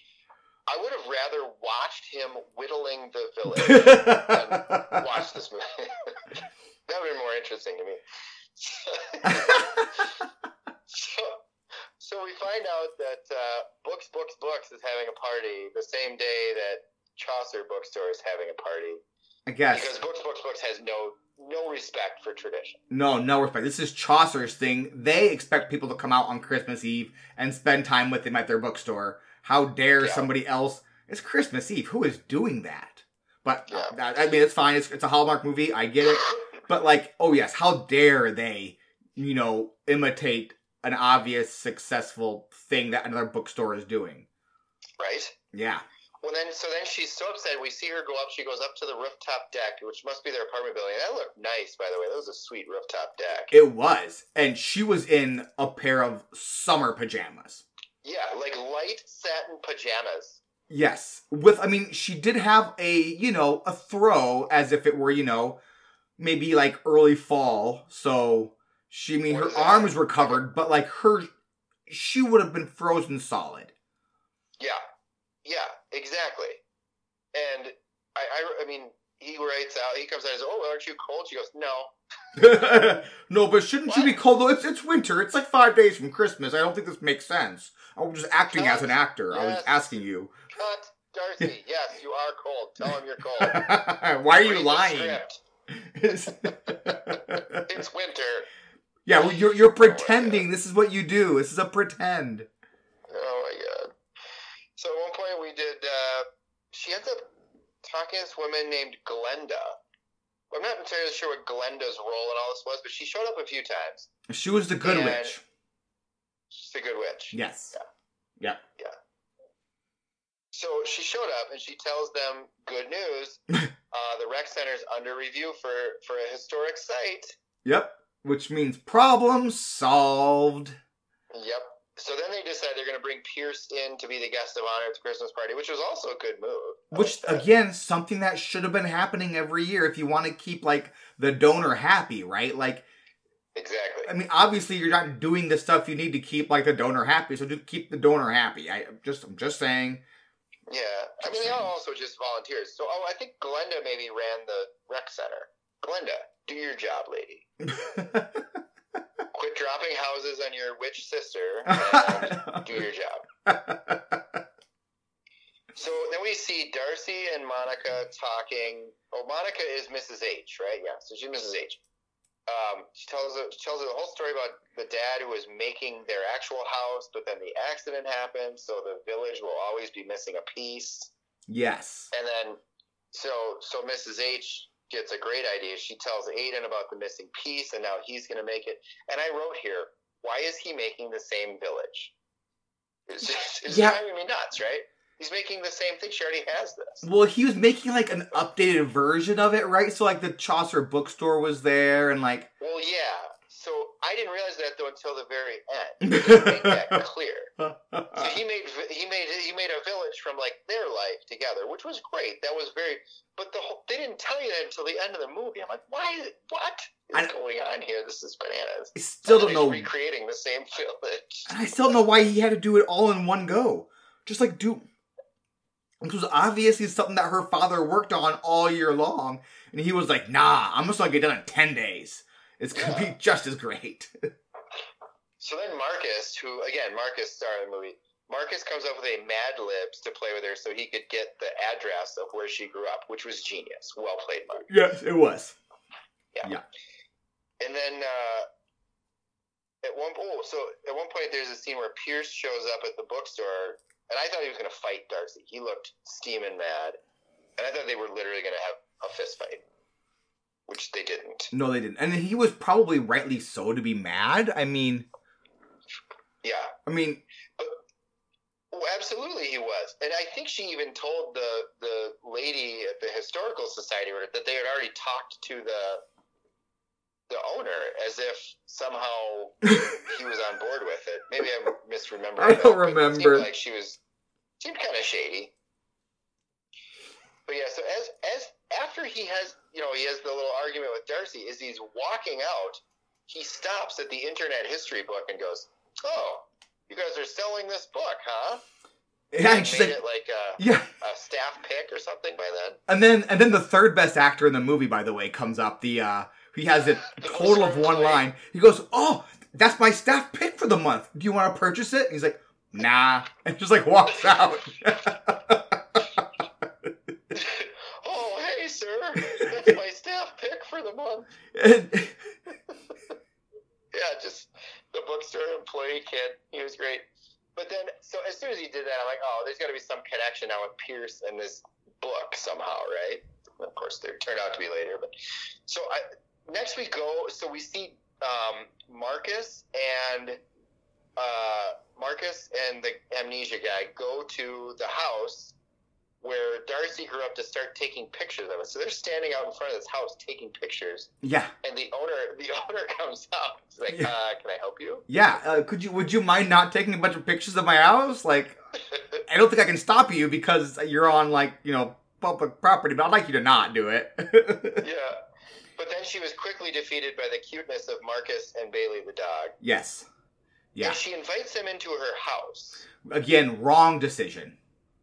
I would have rather watched him whittling the village. Than watch this movie. that would be more interesting to me. so, so we find out that uh, Books, Books, Books is having a party the same day that Chaucer Bookstore is having a party I guess. because Books, Books, Books has no no respect for tradition. No, no respect. This is Chaucer's thing. They expect people to come out on Christmas Eve and spend time with him at their bookstore. How dare Yeah. somebody else? It's Christmas Eve. Who is doing that? But uh, Yeah. that, I mean, it's fine. It's, it's a Hallmark movie. I get it. But like, oh yes, how dare they, you know, imitate an obvious successful thing that another bookstore is doing? right? Yeah. Well, then, so then she's so upset. We see her go up. She goes up to the rooftop deck, which must be their apartment building. That looked nice, by the way. That was a sweet rooftop deck. It was. And she was in a pair of summer pajamas. Yeah, like light satin pajamas. Yes. With, I mean, she did have a, you know, a throw as if it were, you know, maybe like early fall. So she, I mean, her arms were covered, but like her, she would have been frozen solid. Yeah, yeah, exactly. And I, I, I mean, he writes out. He comes out and says, "Oh, aren't you cold?" She goes, "No." no, but shouldn't you be cold though? It's, it's winter. It's like five days from Christmas. I don't think this makes sense. I was just acting as an actor. I was asking you. Cut, Darcy. yes, you are cold. Tell him you're cold. Why are you Read lying? It's winter. yeah, well, you're you're pretending. This is what you do. This is a pretend. Oh my god. So at one point we did. Uh, she ends up talking to this woman named Glenda. I'm not entirely sure what Glenda's role in all this was, but she showed up a few times. She was the good And- witch. She's a good witch. Yes. So So she showed up and she tells them good news. uh, the rec center is under review for for a historic site. Yep. Which means problem solved. Yep. So then they decide they're going to bring Pierce in to be the guest of honor at the Christmas party, which was also a good move. I Which like again, something that should have been happening every year if you want to keep like the donor happy, right? Like, exactly. I mean, obviously you're not doing the stuff you need to keep like the donor happy, so just keep the donor happy. I I'm just, I'm just saying. Yeah, I mean they all also just volunteers. So oh, I think Glenda maybe ran the rec center. Glenda, do your job, lady. Quit dropping houses on your witch sister and do your job. So then we see Darcy and Monica talking. Oh, Monica is Mrs. H, right? Yeah, so she's Mrs. H. Um, she tells her, she tells her the whole story about the dad who was making their actual house, but then the accident happened, so the village will always be missing a piece. yes. And then, so so Mrs. H gets a great idea. She tells Aiden about the missing piece, and now he's going to make it. And I wrote here, why is he making the same village? It's, just, it's Yeah. driving me nuts, right? He's making the same thing. She already has this. Well, he was making like an updated version of it, right? So like the Chaucer bookstore was there, and like Well, yeah. So I didn't realize that though until the very end. He make that clear. So he made he made he made a village from like their life together, which was great. That was very. But the whole, they didn't tell you that until the end of the movie. I'm like, why? What I- going on here? This is bananas. I still don't know. recreating the same village. I still don't know why he had to do it all in one go. Just like do. This was obviously something that her father worked on all year long, and he was like, "Nah, I'm just gonna get done in ten days. It's gonna be just as great." So then Marcus, who again Marcus star of the movie, Marcus comes up with a Mad Libs to play with her so he could get the address of where she grew up, which was genius. Well played, Marcus. yes, it was. Yeah. And then uh, at one oh, so at one point there's a scene where Pierce shows up at the bookstore, and I thought he was going to fight Darcy. He looked steaming mad, and I thought they were literally going to have a fist fight, which they didn't. No, they didn't, and he was probably rightly so to be mad. I mean, Yeah, I mean, well, absolutely he was, and I think she even told the the lady at the historical society that they had already talked to the the owner as if somehow he was on board with it. Maybe I'm misremembering. I don't that, remember. like she was seemed kind of shady. But yeah, so as as after he has you know he has the little argument with Darcy, as he's walking out, he stops at the Internet History book and goes, "Oh, you guys are selling this book, huh?" yeah, she's made like, it like a, yeah, a staff pick or something by then. and then and then the third best actor in the movie, by the way, comes up. The uh, he has a total of one line. He goes, "Oh, that's my staff pick for the month. Do you want to purchase it?" And he's like, "Nah," and just like walks out. oh, hey, sir, that's my staff pick for the month. Yeah, just the bookstore employee kid. He was great. But then, so as soon as he did that, I'm like, oh, there's got to be some connection now with Pierce and this book somehow, right? Of course, there turned out to be later. But so I, next we go. So we see um, Marcus and uh, Marcus and the amnesia guy go to the house where Darcy grew up to start taking pictures of it. So they're standing out in front of this house taking pictures, yeah, and the owner the owner comes out. He's like, Yeah. uh, "Can I help you?" yeah. Uh, could you? Would you mind not taking a bunch of pictures of my house? Like, I don't think I can stop you because you're on like you know public property, but I'd like you to not do it. yeah. But then she was quickly defeated by the cuteness of Marcus and Bailey the dog. yes. Yeah. And she invites them into her house. Again, wrong decision.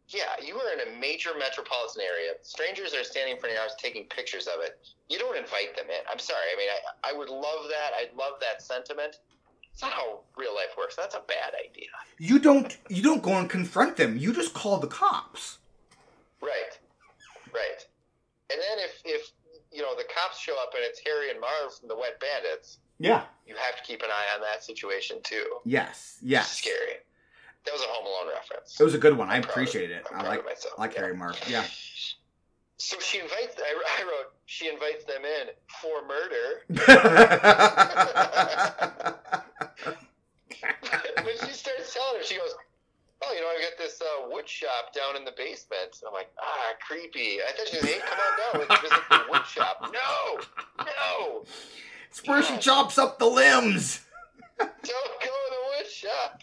Yeah, you are in a major metropolitan area. Strangers are standing in front of your house taking pictures of it. You don't invite them in. I'm sorry. I mean, I, I would love that. I'd love that sentiment. It's not how real life works. That's a bad idea. You don't. You don't go and confront them. You just call the cops. Right. Right. And then if, if you know, the cops show up and it's Harry and Marv from the Wet Bandits, Yeah. you have to keep an eye on that situation too. Yes. Yes. Scary. That was a Home Alone reference. It was a good one. I I'm of- appreciated it. I like. I like Yeah. Harry Mark. Yeah. So she invites. I, I wrote. She invites them in for murder. when she starts telling her, she goes, "Oh you know, I got this uh, wood shop down in the basement. I'm like, ah, creepy. I thought she was, hey, come on down. Let's visit the wood shop. No, no, It's where she chops up the limbs. don't go to the wood shop.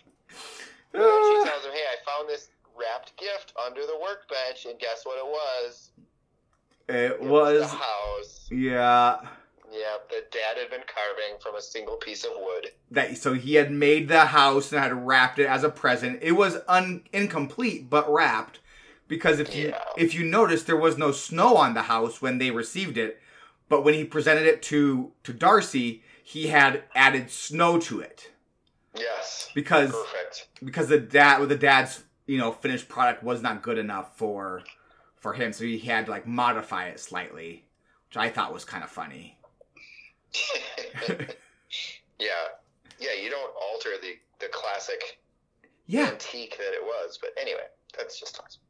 And Ah. she tells him, hey, I found this wrapped gift under the workbench, and guess what it was? it It was, the house. yeah. Yep, the dad had been carving from a single piece of wood. That so he had made the house and had wrapped it as a present. It was un, incomplete, but wrapped because if you Yeah. if you notice, there was no snow on the house when they received it. But when he presented it to to Darcy, he had added snow to it Yes, because perfect. because the dad the dad's you know finished product was not good enough for for him, so he had to like modify it slightly, which I thought was kind of funny. yeah, yeah. You don't alter the the classic Yeah, antique that it was. But anyway, that's just awesome.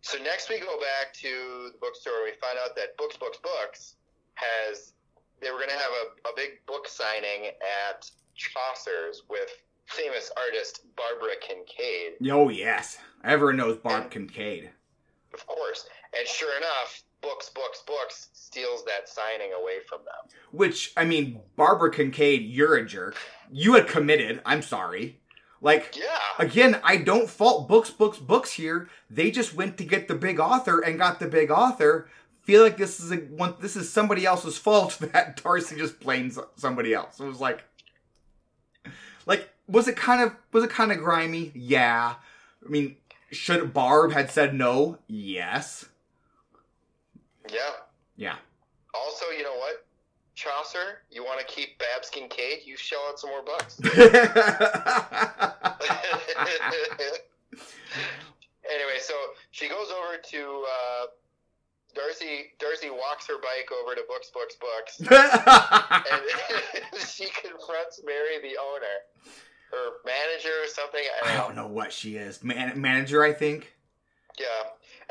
So next we go back to the bookstore. We find out that Books, Books, Books has they were going to have a, a big book signing at Chaucer's with famous artist Barbara Kincaid, oh yes, everyone knows Barb Kincaid. of course. And sure enough, Books, Books, Books steals that signing away from them. Which I mean, Barbara Kincaid, you're a jerk. You had committed. I'm sorry. Like Yeah, again, I don't fault books, books, books here. They just went to get the big author and got the big author. Feel like this is a one. This is somebody else's fault that Darcy just blames somebody else. It was like, like was it kind of was it kind of grimy? Yeah. I mean, should Barb had said no? Yes. Yeah. Yeah. Also, you know what? Chaucer, you want to keep Babs Kincaid? You shell out some more bucks. anyway, so she goes over to uh, Darcy. Darcy walks her bike over to Books, Books, Books, and she confronts Mary, the owner, her manager or something. I I don't don't know. know what she is. Man- manager, I think. Yeah,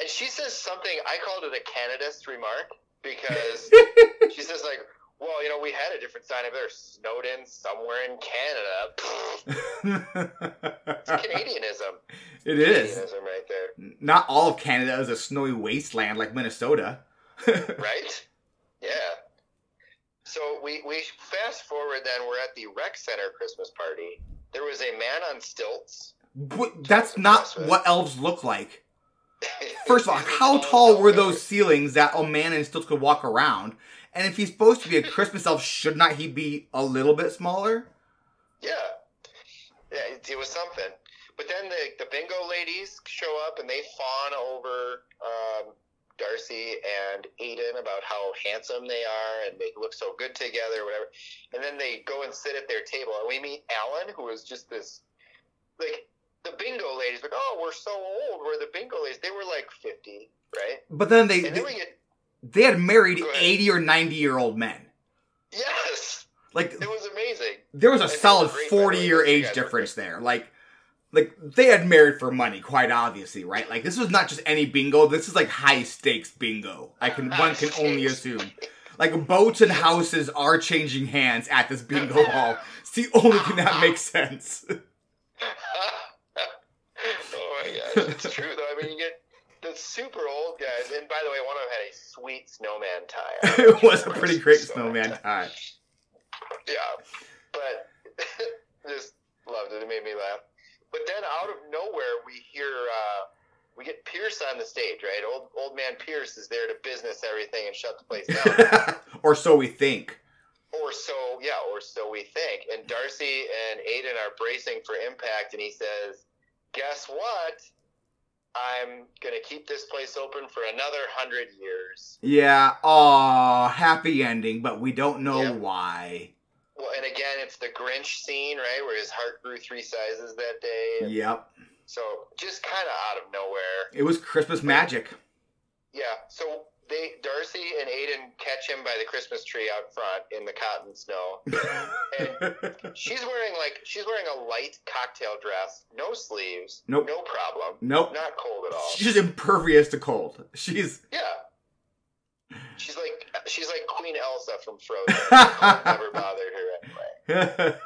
and she says something. I called it a Canadist remark because she says like. Well, you know, we had a different sign over there, Snowden somewhere in Canada. It's Canadianism. it is. Canadianism right there. Not all of Canada is a snowy wasteland like Minnesota. right? Yeah. So we, we fast forward then, we're at the rec center Christmas party. There was a man on stilts. But That's not what elves look like. First of all, how tall were those ceilings that a man in stilts could walk around? And if he's supposed to be a Christmas elf, should not he be a little bit smaller? Yeah. Yeah, it, it was something. But then the, the bingo ladies show up and they fawn over um, Darcy and Aiden about how handsome they are and they look so good together, whatever. And then they go and sit at their table and we meet Alan, who is just this, like, the bingo ladies, like, oh, we're so old. We're the bingo ladies. They were like 50, right? But then they then get, they had married 80 or 90 year old men. yes, Like it was amazing. there was a And solid were 40 by the way. year age difference there. Like like they had married for money, quite obviously, right? Like this was not just any bingo. This is like high stakes bingo. I can one can only assume. Like boats and houses are changing hands at this bingo hall. It's the only thing that makes sense. oh my gosh, it's true though. I mean, you get the super old guys, and by the way, one of them had a sweet snowman tie. it was a pretty great snowman tie. Yeah, but just loved it. It made me laugh. But then out of nowhere, we hear uh, we get Pierce on the stage, right? Old old man Pierce is there to business everything and shut the place down. or so we think. Or so, yeah, or so we think. And Darcy and Aiden are bracing for impact, and he says, Guess what? I'm going to keep this place open for another hundred years. Yeah, Oh, happy ending, but we don't know Yep. why. Well, and again, it's the Grinch scene, right? Where his heart grew three sizes that day. Yep. So just kind of out of nowhere. It was Christmas magic. Yeah. So they, Darcy and Aiden catch him by the Christmas tree out front in the cotton snow. And she's wearing like she's wearing a light cocktail dress, no sleeves, Nope. no problem, nope. not cold at all. She's impervious to cold. She's Yeah, she's like she's like Queen Elsa from Frozen. Never bothered her anyway.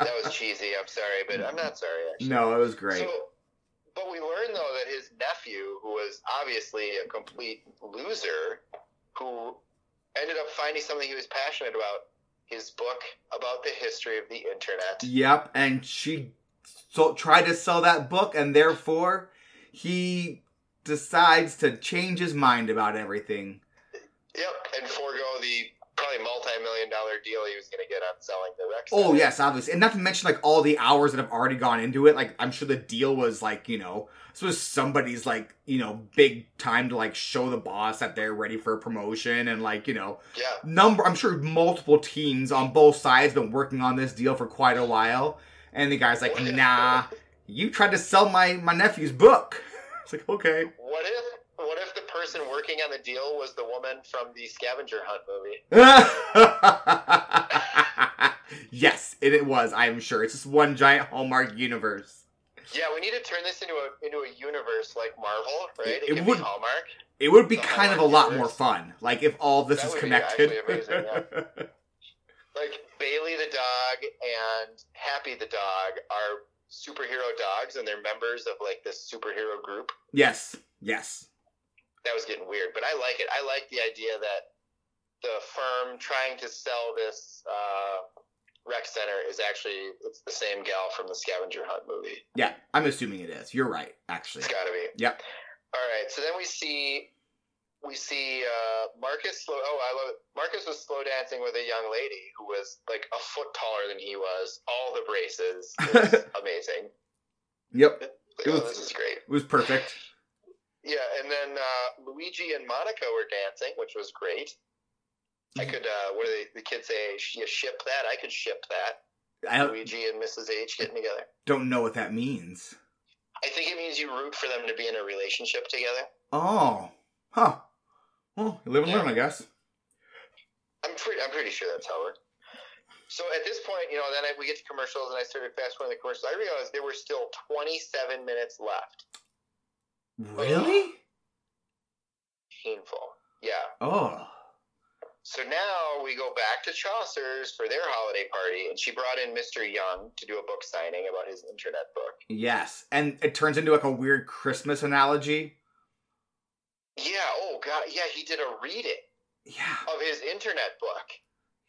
That was cheesy. I'm sorry, but I'm not sorry. Actually. no, it was great. So, but we learned though that his nephew, who was obviously a complete loser, who ended up finding something he was passionate about, his book about the history of the internet. Yep, and she so tried to sell that book, and therefore he decides to change his mind about everything. Yep, and forego the probably multi-million dollar deal he was going to get on selling the Rex. Oh yes, obviously, and not to mention like all the hours that have already gone into it. Like I'm sure the deal was like you know this was somebody's like you know big time to like show the boss that they're ready for a promotion and like you know Yeah, number. I'm sure multiple teams on both sides been working on this deal for quite a while, and the guy's like, nah, you tried to sell my my nephew's book. It's like okay. What if what if person working on the deal was the woman from the scavenger hunt movie? yes, it, it was. I'm sure it's just one giant Hallmark universe. Yeah, we need to turn this into a into a universe like Marvel, right? It- It, it would- be Hallmark. It would be The kind of a Hallmark lot more fun, like if all this That is would connected. amazing, Like Bailey the dog and Happy the dog are superhero dogs, and they're members of like this superhero group. yes, yes, That was getting weird, but I like it. I like the idea that the firm trying to sell this uh, rec center is actually it's the same gal from the scavenger hunt movie. yeah. I'm assuming it is. You're right, actually. It's got to be. Yep. All right. So then we see we see uh, Marcus slow. Oh, I love it. Marcus was slow dancing with a young lady who was like a foot taller than he was. All the braces. It was amazing. Yep, Like, It was- oh, this is great. it was perfect. Yeah, and then uh, Luigi and Monica were dancing, which was great. I could. Uh, what do they, the kids say? You ship that? I could ship that. I don't, Luigi and Mrs. H getting together. don't know what that means. I think it means you root for them to be in a relationship together. Oh, huh. Well, you live and learn, I guess. I'm pretty. I'm pretty sure that's how it. So at this point, you know, then I, we get to commercials, and I started fast forwarding the commercials. I realized there were still 27 minutes left. Really? Painful. Yeah. Oh, So now we go back to Chaucer's for their holiday party, and she brought in Mr. Young to do a book signing about his internet book. yes. And it turns into like a weird Christmas analogy. Yeah. Oh God. Yeah. He did a reading Yeah, of his internet book.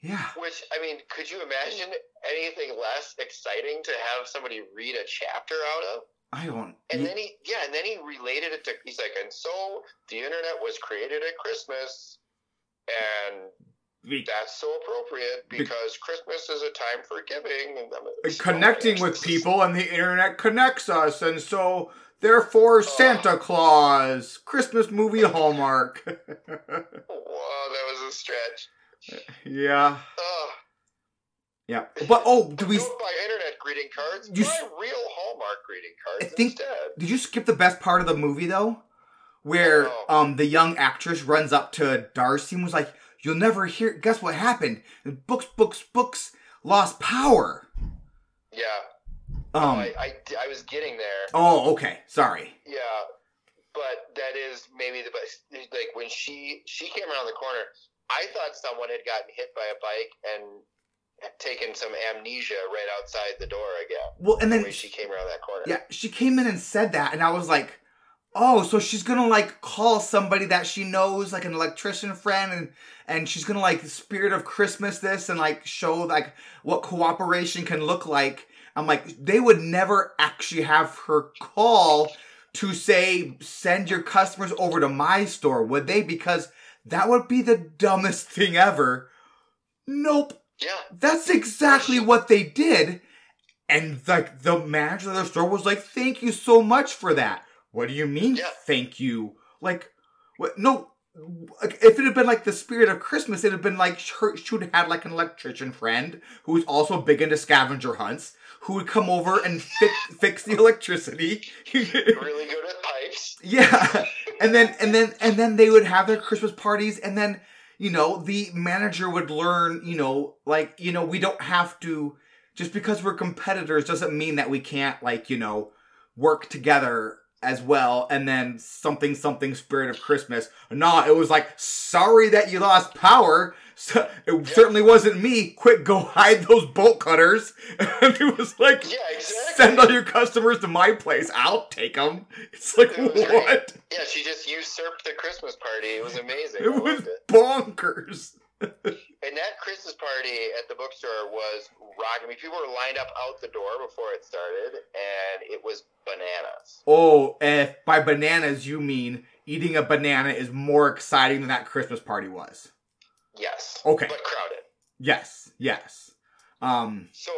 yeah. Which I mean, could you imagine anything less exciting to have somebody read a chapter out of? I don't. And then he, yeah, and then he related it to. He's like, and so the internet was created at Christmas, and that's so appropriate because Christmas is a time for giving and connecting with people and the internet connects us and so therefore santa claus christmas movie hallmark Whoa, that was a stretch. yeah Oh, yeah but oh do we don't buy internet greeting cards. You buy real Hallmark greeting cards I think- instead. did you skip the best part of the movie though where No. um the young actress runs up to darcy and was like you'll never hear guess what happened books books books lost power Yeah, um I, I, I was getting there. oh okay sorry Yeah, but that is maybe the best. Like when she she came around the corner, I thought someone had gotten hit by a bike and taken some amnesia right outside the door again. well and The then way she came around that corner. Yeah, she came in and said that, and I was like, oh, so she's gonna like call somebody that she knows, like an electrician friend, and and she's gonna like the spirit of Christmas this and like show like what cooperation can look like. I'm like, they would never actually have her call to say send your customers over to my store, would they? Because that would be the dumbest thing ever. Nope. Yeah, That's exactly what they did. And like the manager of the store was like, "Thank you so much for that." What do you mean? Yeah. Thank you. Like, what? No. If it had been like the spirit of Christmas, it'd have been like she would have had like an electrician friend who was also big into scavenger hunts, who would come over and fix fix the electricity. really good at pipes. Yeah. And then and then and then they would have their Christmas parties and then, you know, the manager would learn, you know, like, you know, we don't have to just because we're competitors doesn't mean that we can't like, you know, work together as well, and then something something Spirit of Christmas. Nah, it was like sorry that you lost power. So, it certainly wasn't me. Quick, go hide those bolt cutters. And it was like, Yeah, exactly. send all your customers to my place. I'll take them. It's like It what? great. Yeah, she just usurped the Christmas party. It was amazing. I It was loved it. And that Christmas party at the bookstore was rocking. I mean, people were lined up out the door before it started, and it was bananas. Oh, if by bananas you mean eating a banana is more exciting than that Christmas party was. Yes. Okay. But crowded. Yes, yes. Um, So,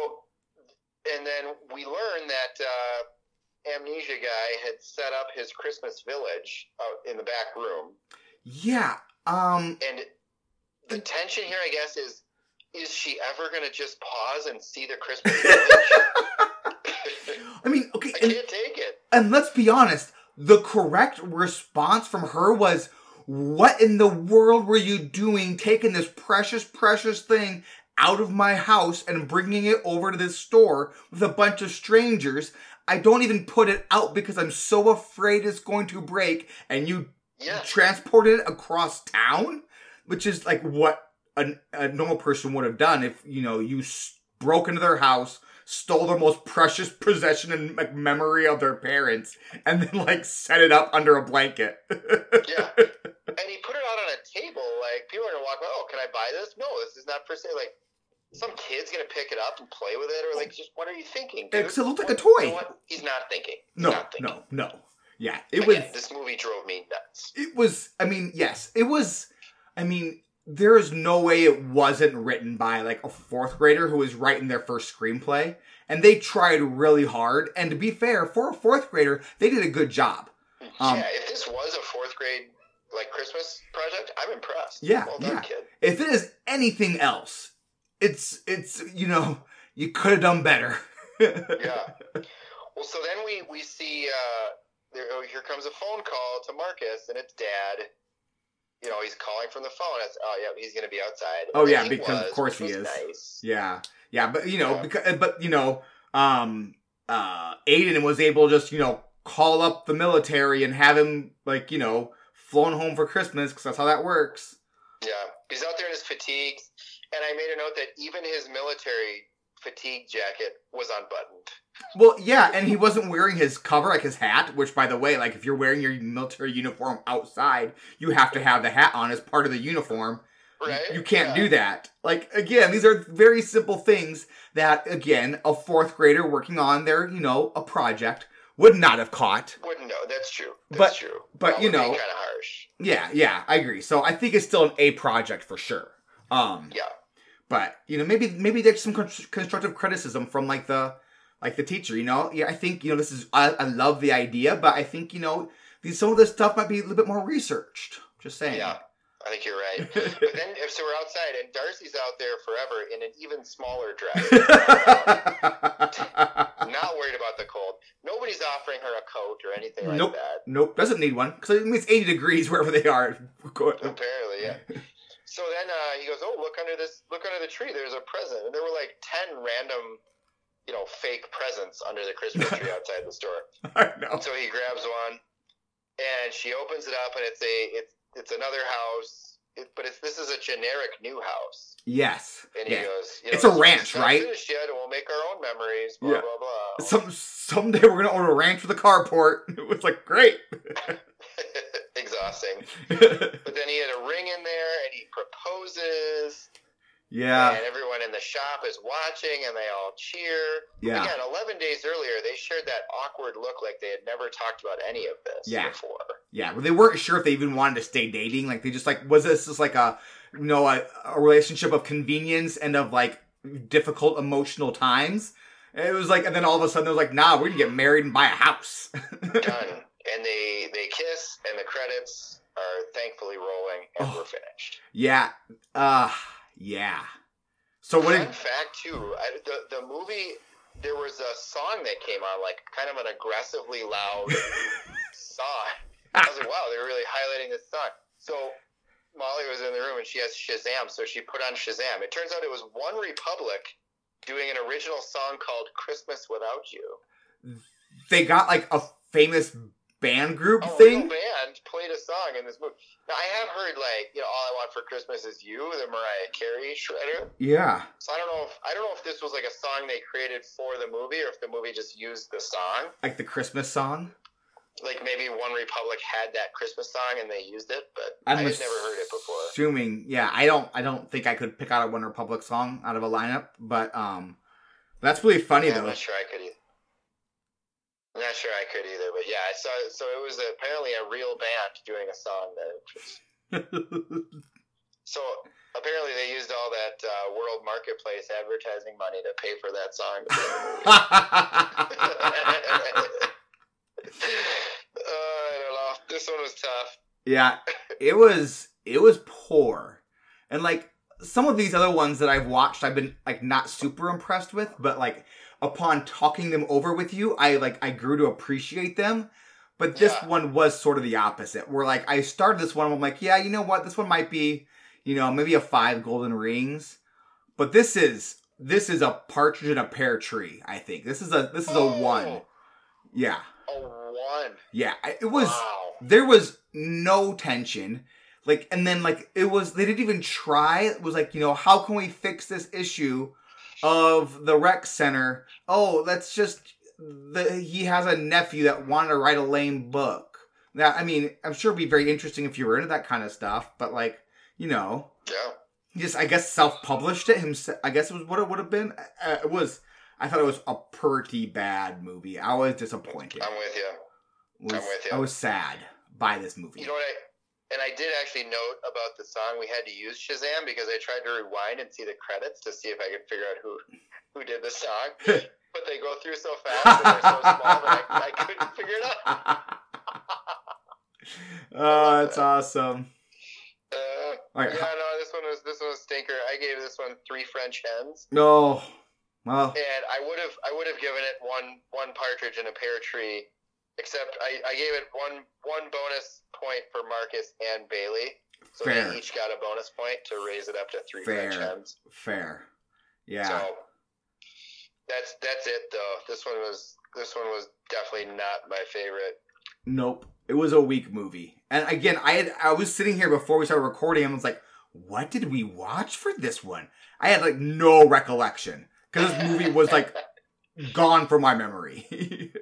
and then we learned that uh, Amnesia guy had set up his Christmas village out in the back room, yeah. Um, and the tension here, I guess, is is she ever going to just pause and see the Christmas village? I mean, okay, I and, can't take it. and let's be honest. The correct response from her was, "What in the world were you doing, taking this precious, precious thing out of my house and bringing it over to this store with a bunch of strangers?" I don't even put it out because I'm so afraid it's going to break, and you Yeah. transported it across town, which is like what a, a normal person would have done if you know you s- broke into their house, stole their most precious possession and like, memory of their parents, and then like set it up under a blanket. Yeah. And he put it out on a table. Like, people are going to walk by, oh, can I buy this? No, this is not for sale. Like, some kid's going to pick it up and play with it, or like, just what are you thinking? Dude? It looked like a toy. You know what? He's not thinking. He's no, not thinking. no, no. Yeah, it was. This movie drove me nuts. It was. I mean, yes, it was. I mean, there is no way it wasn't written by like a fourth grader who was writing their first screenplay, and they tried really hard. And to be fair, for a fourth grader, they did a good job. Um, yeah, if this was a fourth grade like Christmas project, I'm impressed. Yeah, well done, yeah. kid. If it is anything else, it's it's you know you could have done better. Yeah. Well, so then we we see uh, there. Oh, here comes a phone call to Marcus, and it's Dad. You know, he's calling from the phone. It's, oh yeah, he's going to be outside. Oh, And yeah, because of course he is. Nice. Yeah, yeah, but you know, Yeah. because but you know, um, uh, Aiden was able to just you know call up the military and have him like you know flown home for Christmas because that's how that works. Yeah, he's out there in his fatigues, and I made a note that even his military fatigue jacket was unbuttoned. Well, yeah, and he wasn't wearing his cover like his hat, which by the way, like if you're wearing your military uniform outside, you have to have the hat on as part of the uniform. Right? You can't Yeah. do that. Like again, these are very simple things that again, a fourth grader working on their, you know, a project would not have caught. Wouldn't know. That's true. That's But- true. but, you know- kind of harsh. Yeah, yeah, I agree. So I think it's still an A project for sure. Um Yeah. but you know, maybe maybe there's some constructive criticism from like the like the teacher, you know? Yeah, I think, you know, this is I, I love the idea, but I think, you know, these some of this stuff might be a little bit more researched. Just saying. Yeah, I think you're right. But then, if so, we're outside, and Darcy's out there forever in an even smaller dress. Not worried about the cold. Nobody's offering her a coat or anything like Nope. that. nope, doesn't need one because I mean, it's 80 degrees wherever they are. Apparently, yeah. So then uh, he goes, "Oh, look under this! Look under the tree. There's a present." And there were like ten random, you know, fake presents under the Christmas tree outside the store. I know. So he grabs one, and she opens it up, and it's a it's it's another house, it, but it's this is a generic new house. Yes. And he Yeah. goes, you know, It's a "This ranch, right? Finished yet, and we'll make our own memories. Blah Yeah. blah blah. Some someday we're gonna order a ranch with a carport. It was like great. Exhausting. But then he had a ring in there, and he proposes. Yeah. And everyone in the shop is watching, and they all cheer. Yeah. Again, 11 days earlier, they shared that awkward look like they had never talked about any of this Yeah. before. Yeah. Well, they weren't sure if they even wanted to stay dating. Like they just like was this just like a you know a, a relationship of convenience and of like difficult emotional times. It was like, and then all of a sudden, was like, nah, we're gonna get married and buy a house. Done. and they they kiss, and the credits are thankfully rolling, and Oh. we're finished. yeah. Uh, yeah. So what Fun fact too, I, the the movie there was a song that came on, like kind of an aggressively loud song. I was like, wow, they're really highlighting this song. So Molly was in the room and she has Shazam, so she put on Shazam. It turns out it was One Republic doing an original song called Christmas Without You. they got like a famous band group Oh, thing. band played a song in this movie. Now I have heard like you know, "All I Want for Christmas Is You," the Mariah Carey shredder. Yeah. So I don't know if I don't know if this was like a song they created for the movie or if the movie just used the song. Like the Christmas song. Like maybe One Republic had that Christmas song and they used it, but I'm I had never heard it before. Assuming, yeah, I don't, I don't think I could pick out a One Republic song out of a lineup, but um, that's really funny Yeah, I'm not sure I could either. I'm not sure I could either, but yeah, I saw. So it was apparently a real band doing a song that. So apparently they used all that uh, World Marketplace advertising money to pay for that song. uh, I don't know. This one was tough. yeah, it was, it was poor, and like some of these other ones that I've watched, I've been like not super impressed with, but like upon talking them over with you, I like I grew to appreciate them. But this Yeah. one was sort of the opposite. Where like I started this one, I'm like, yeah, you know what, this one might be, you know, maybe a five golden rings, but this is this is a partridge in a pear tree. I think this is a this is a oh. one. Yeah, A one. yeah. It was wow. there was no tension like and then like it was they didn't even try it was like you know how can we fix this issue of the rec center oh that's just the he has a nephew that wanted to write a lame book that i mean i'm sure it'd be very interesting if you were into that kind of stuff but like you know Yeah. he just i guess self-published it himself i guess it was what it would have been uh, it was i thought it was a pretty bad movie i was disappointed I'm with you. was, I'm with you. I was sad by this movie. You know what I? And I did actually note about the song. We had to use Shazam because I tried to rewind and see the credits to see if I could figure out who who did the song. but they go through so fast and they're so small that I, I couldn't figure it out. oh, that's awesome. Uh, right. yeah, no, this one was this one was stinker. I gave this one three French hens, No. Well, and I would have I would have given it one one partridge in a pear tree, except I, I gave it one one bonus point for Marcus and Bailey, so Fair. they each got a bonus point to raise it up to three French Fair. fair. Yeah. So that's that's it though. This one was this one was definitely not my favorite. Nope. It was a weak movie. And again, I had I was sitting here before we started recording and I was like, what did we watch for this one? I had like no recollection. Because this movie was like gone from my memory.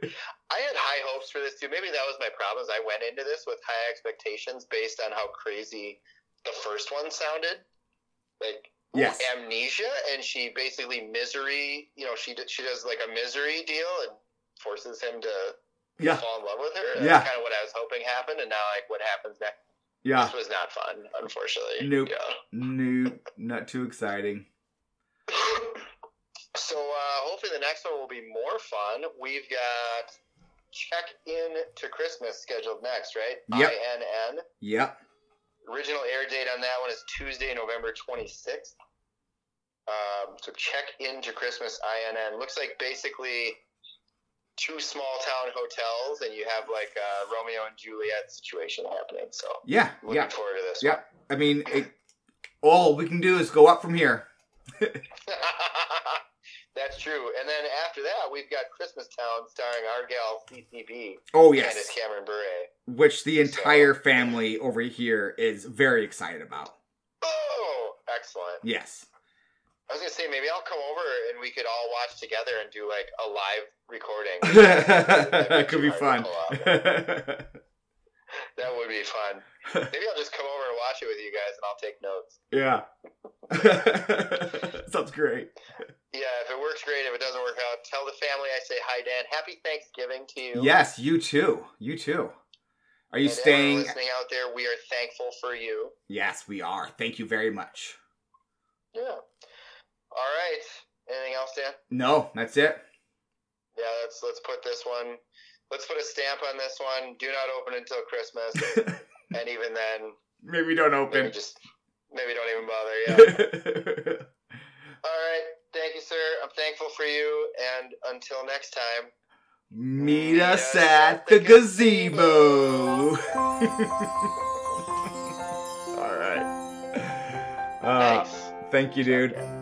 I had high hopes for this too. Maybe that was my problem. Is I went into this with high expectations based on how crazy the first one sounded. Like yes. amnesia, and she basically misery. You know, she she does like a misery deal and forces him to Yeah. fall in love with her. And Yeah. That's kind of what I was hoping happened, and now like what happens next? Yeah. This was not fun, unfortunately. Nope. Yeah. Nope. Not too exciting. So uh, hopefully the next one will be more fun. We've got check in to Christmas scheduled next, right? Yep. INN. Yep. Original air date on that one is Tuesday, November 26th. Um, so check into Christmas INN. Looks like basically two small town hotels, and you have like a Romeo and Juliet situation happening. So Yeah. looking Yeah. forward to this. Yeah. I mean, it, all we can do is go up from here. That's true. And then after that, we've got Christmas Town starring our gal CCB. Oh Candace yes. Cameron Bure. Which the entire family over here is very excited about. Oh, excellent. Yes. I was gonna say maybe I'll come over and we could all watch together and do like a live recording. that could be fun. That would be fun. Maybe I'll just come over and watch it with you guys, and I'll take notes. yeah. Sounds great. Yeah, if it works, great. If it doesn't work out, tell the family I say hi, Dan. Happy Thanksgiving to you. Yes, you too. You too. Are you And staying? listening out there? We are thankful for you. Yes, we are. Thank you very much. Yeah. All right. Anything else, Dan? No, that's it. Yeah, let's let's put this one. Let's put a stamp on this one. Do not open until Christmas, and even then, Maybe don't maybe open. just maybe don't even bother. Yeah. All right. Thank you, sir. I'm thankful for you. And until next time. Meet us at the gazebo. All right. Uh, Thanks. thank you, dude.